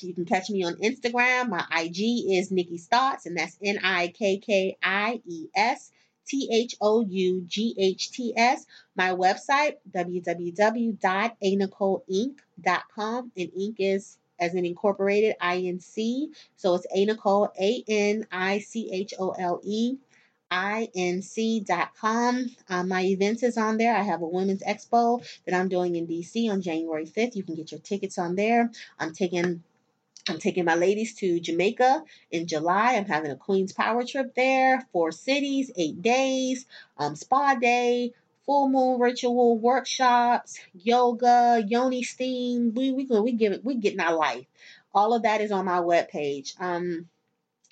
You can catch me on Instagram. My IG is Nikki's Thoughts, and that's N I K K I E S T H O U G H T S. My website, www.anicoleinc.com, and ink is as in incorporated INC. So it's A Nicole, A N I C H O L E. inc.com. Um, my events is on there. I have a women's expo that I'm doing in DC on January 5th. You can get your tickets on there. I'm taking I'm taking my ladies to Jamaica in July. I'm having a Queen's Power trip there, four cities, eight days, um, spa day, full moon ritual workshops, yoga, yoni steam. We we we give it we getting our life. All of that is on my webpage. Um,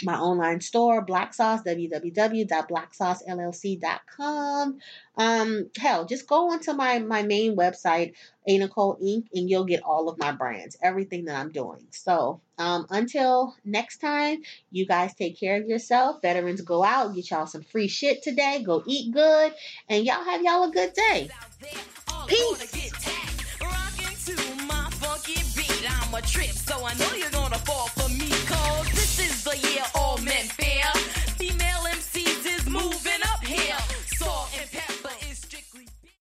my online store, Black Sauce, www.blacksaucellc.com. Um, hell, just go onto my, my main website, A Nicole Inc., and you'll get all of my brands, everything that I'm doing. So um, until next time, you guys take care of yourself. Veterans, go out, get y'all some free shit today. Go eat good, and y'all have y'all a good day. Peace the year, all men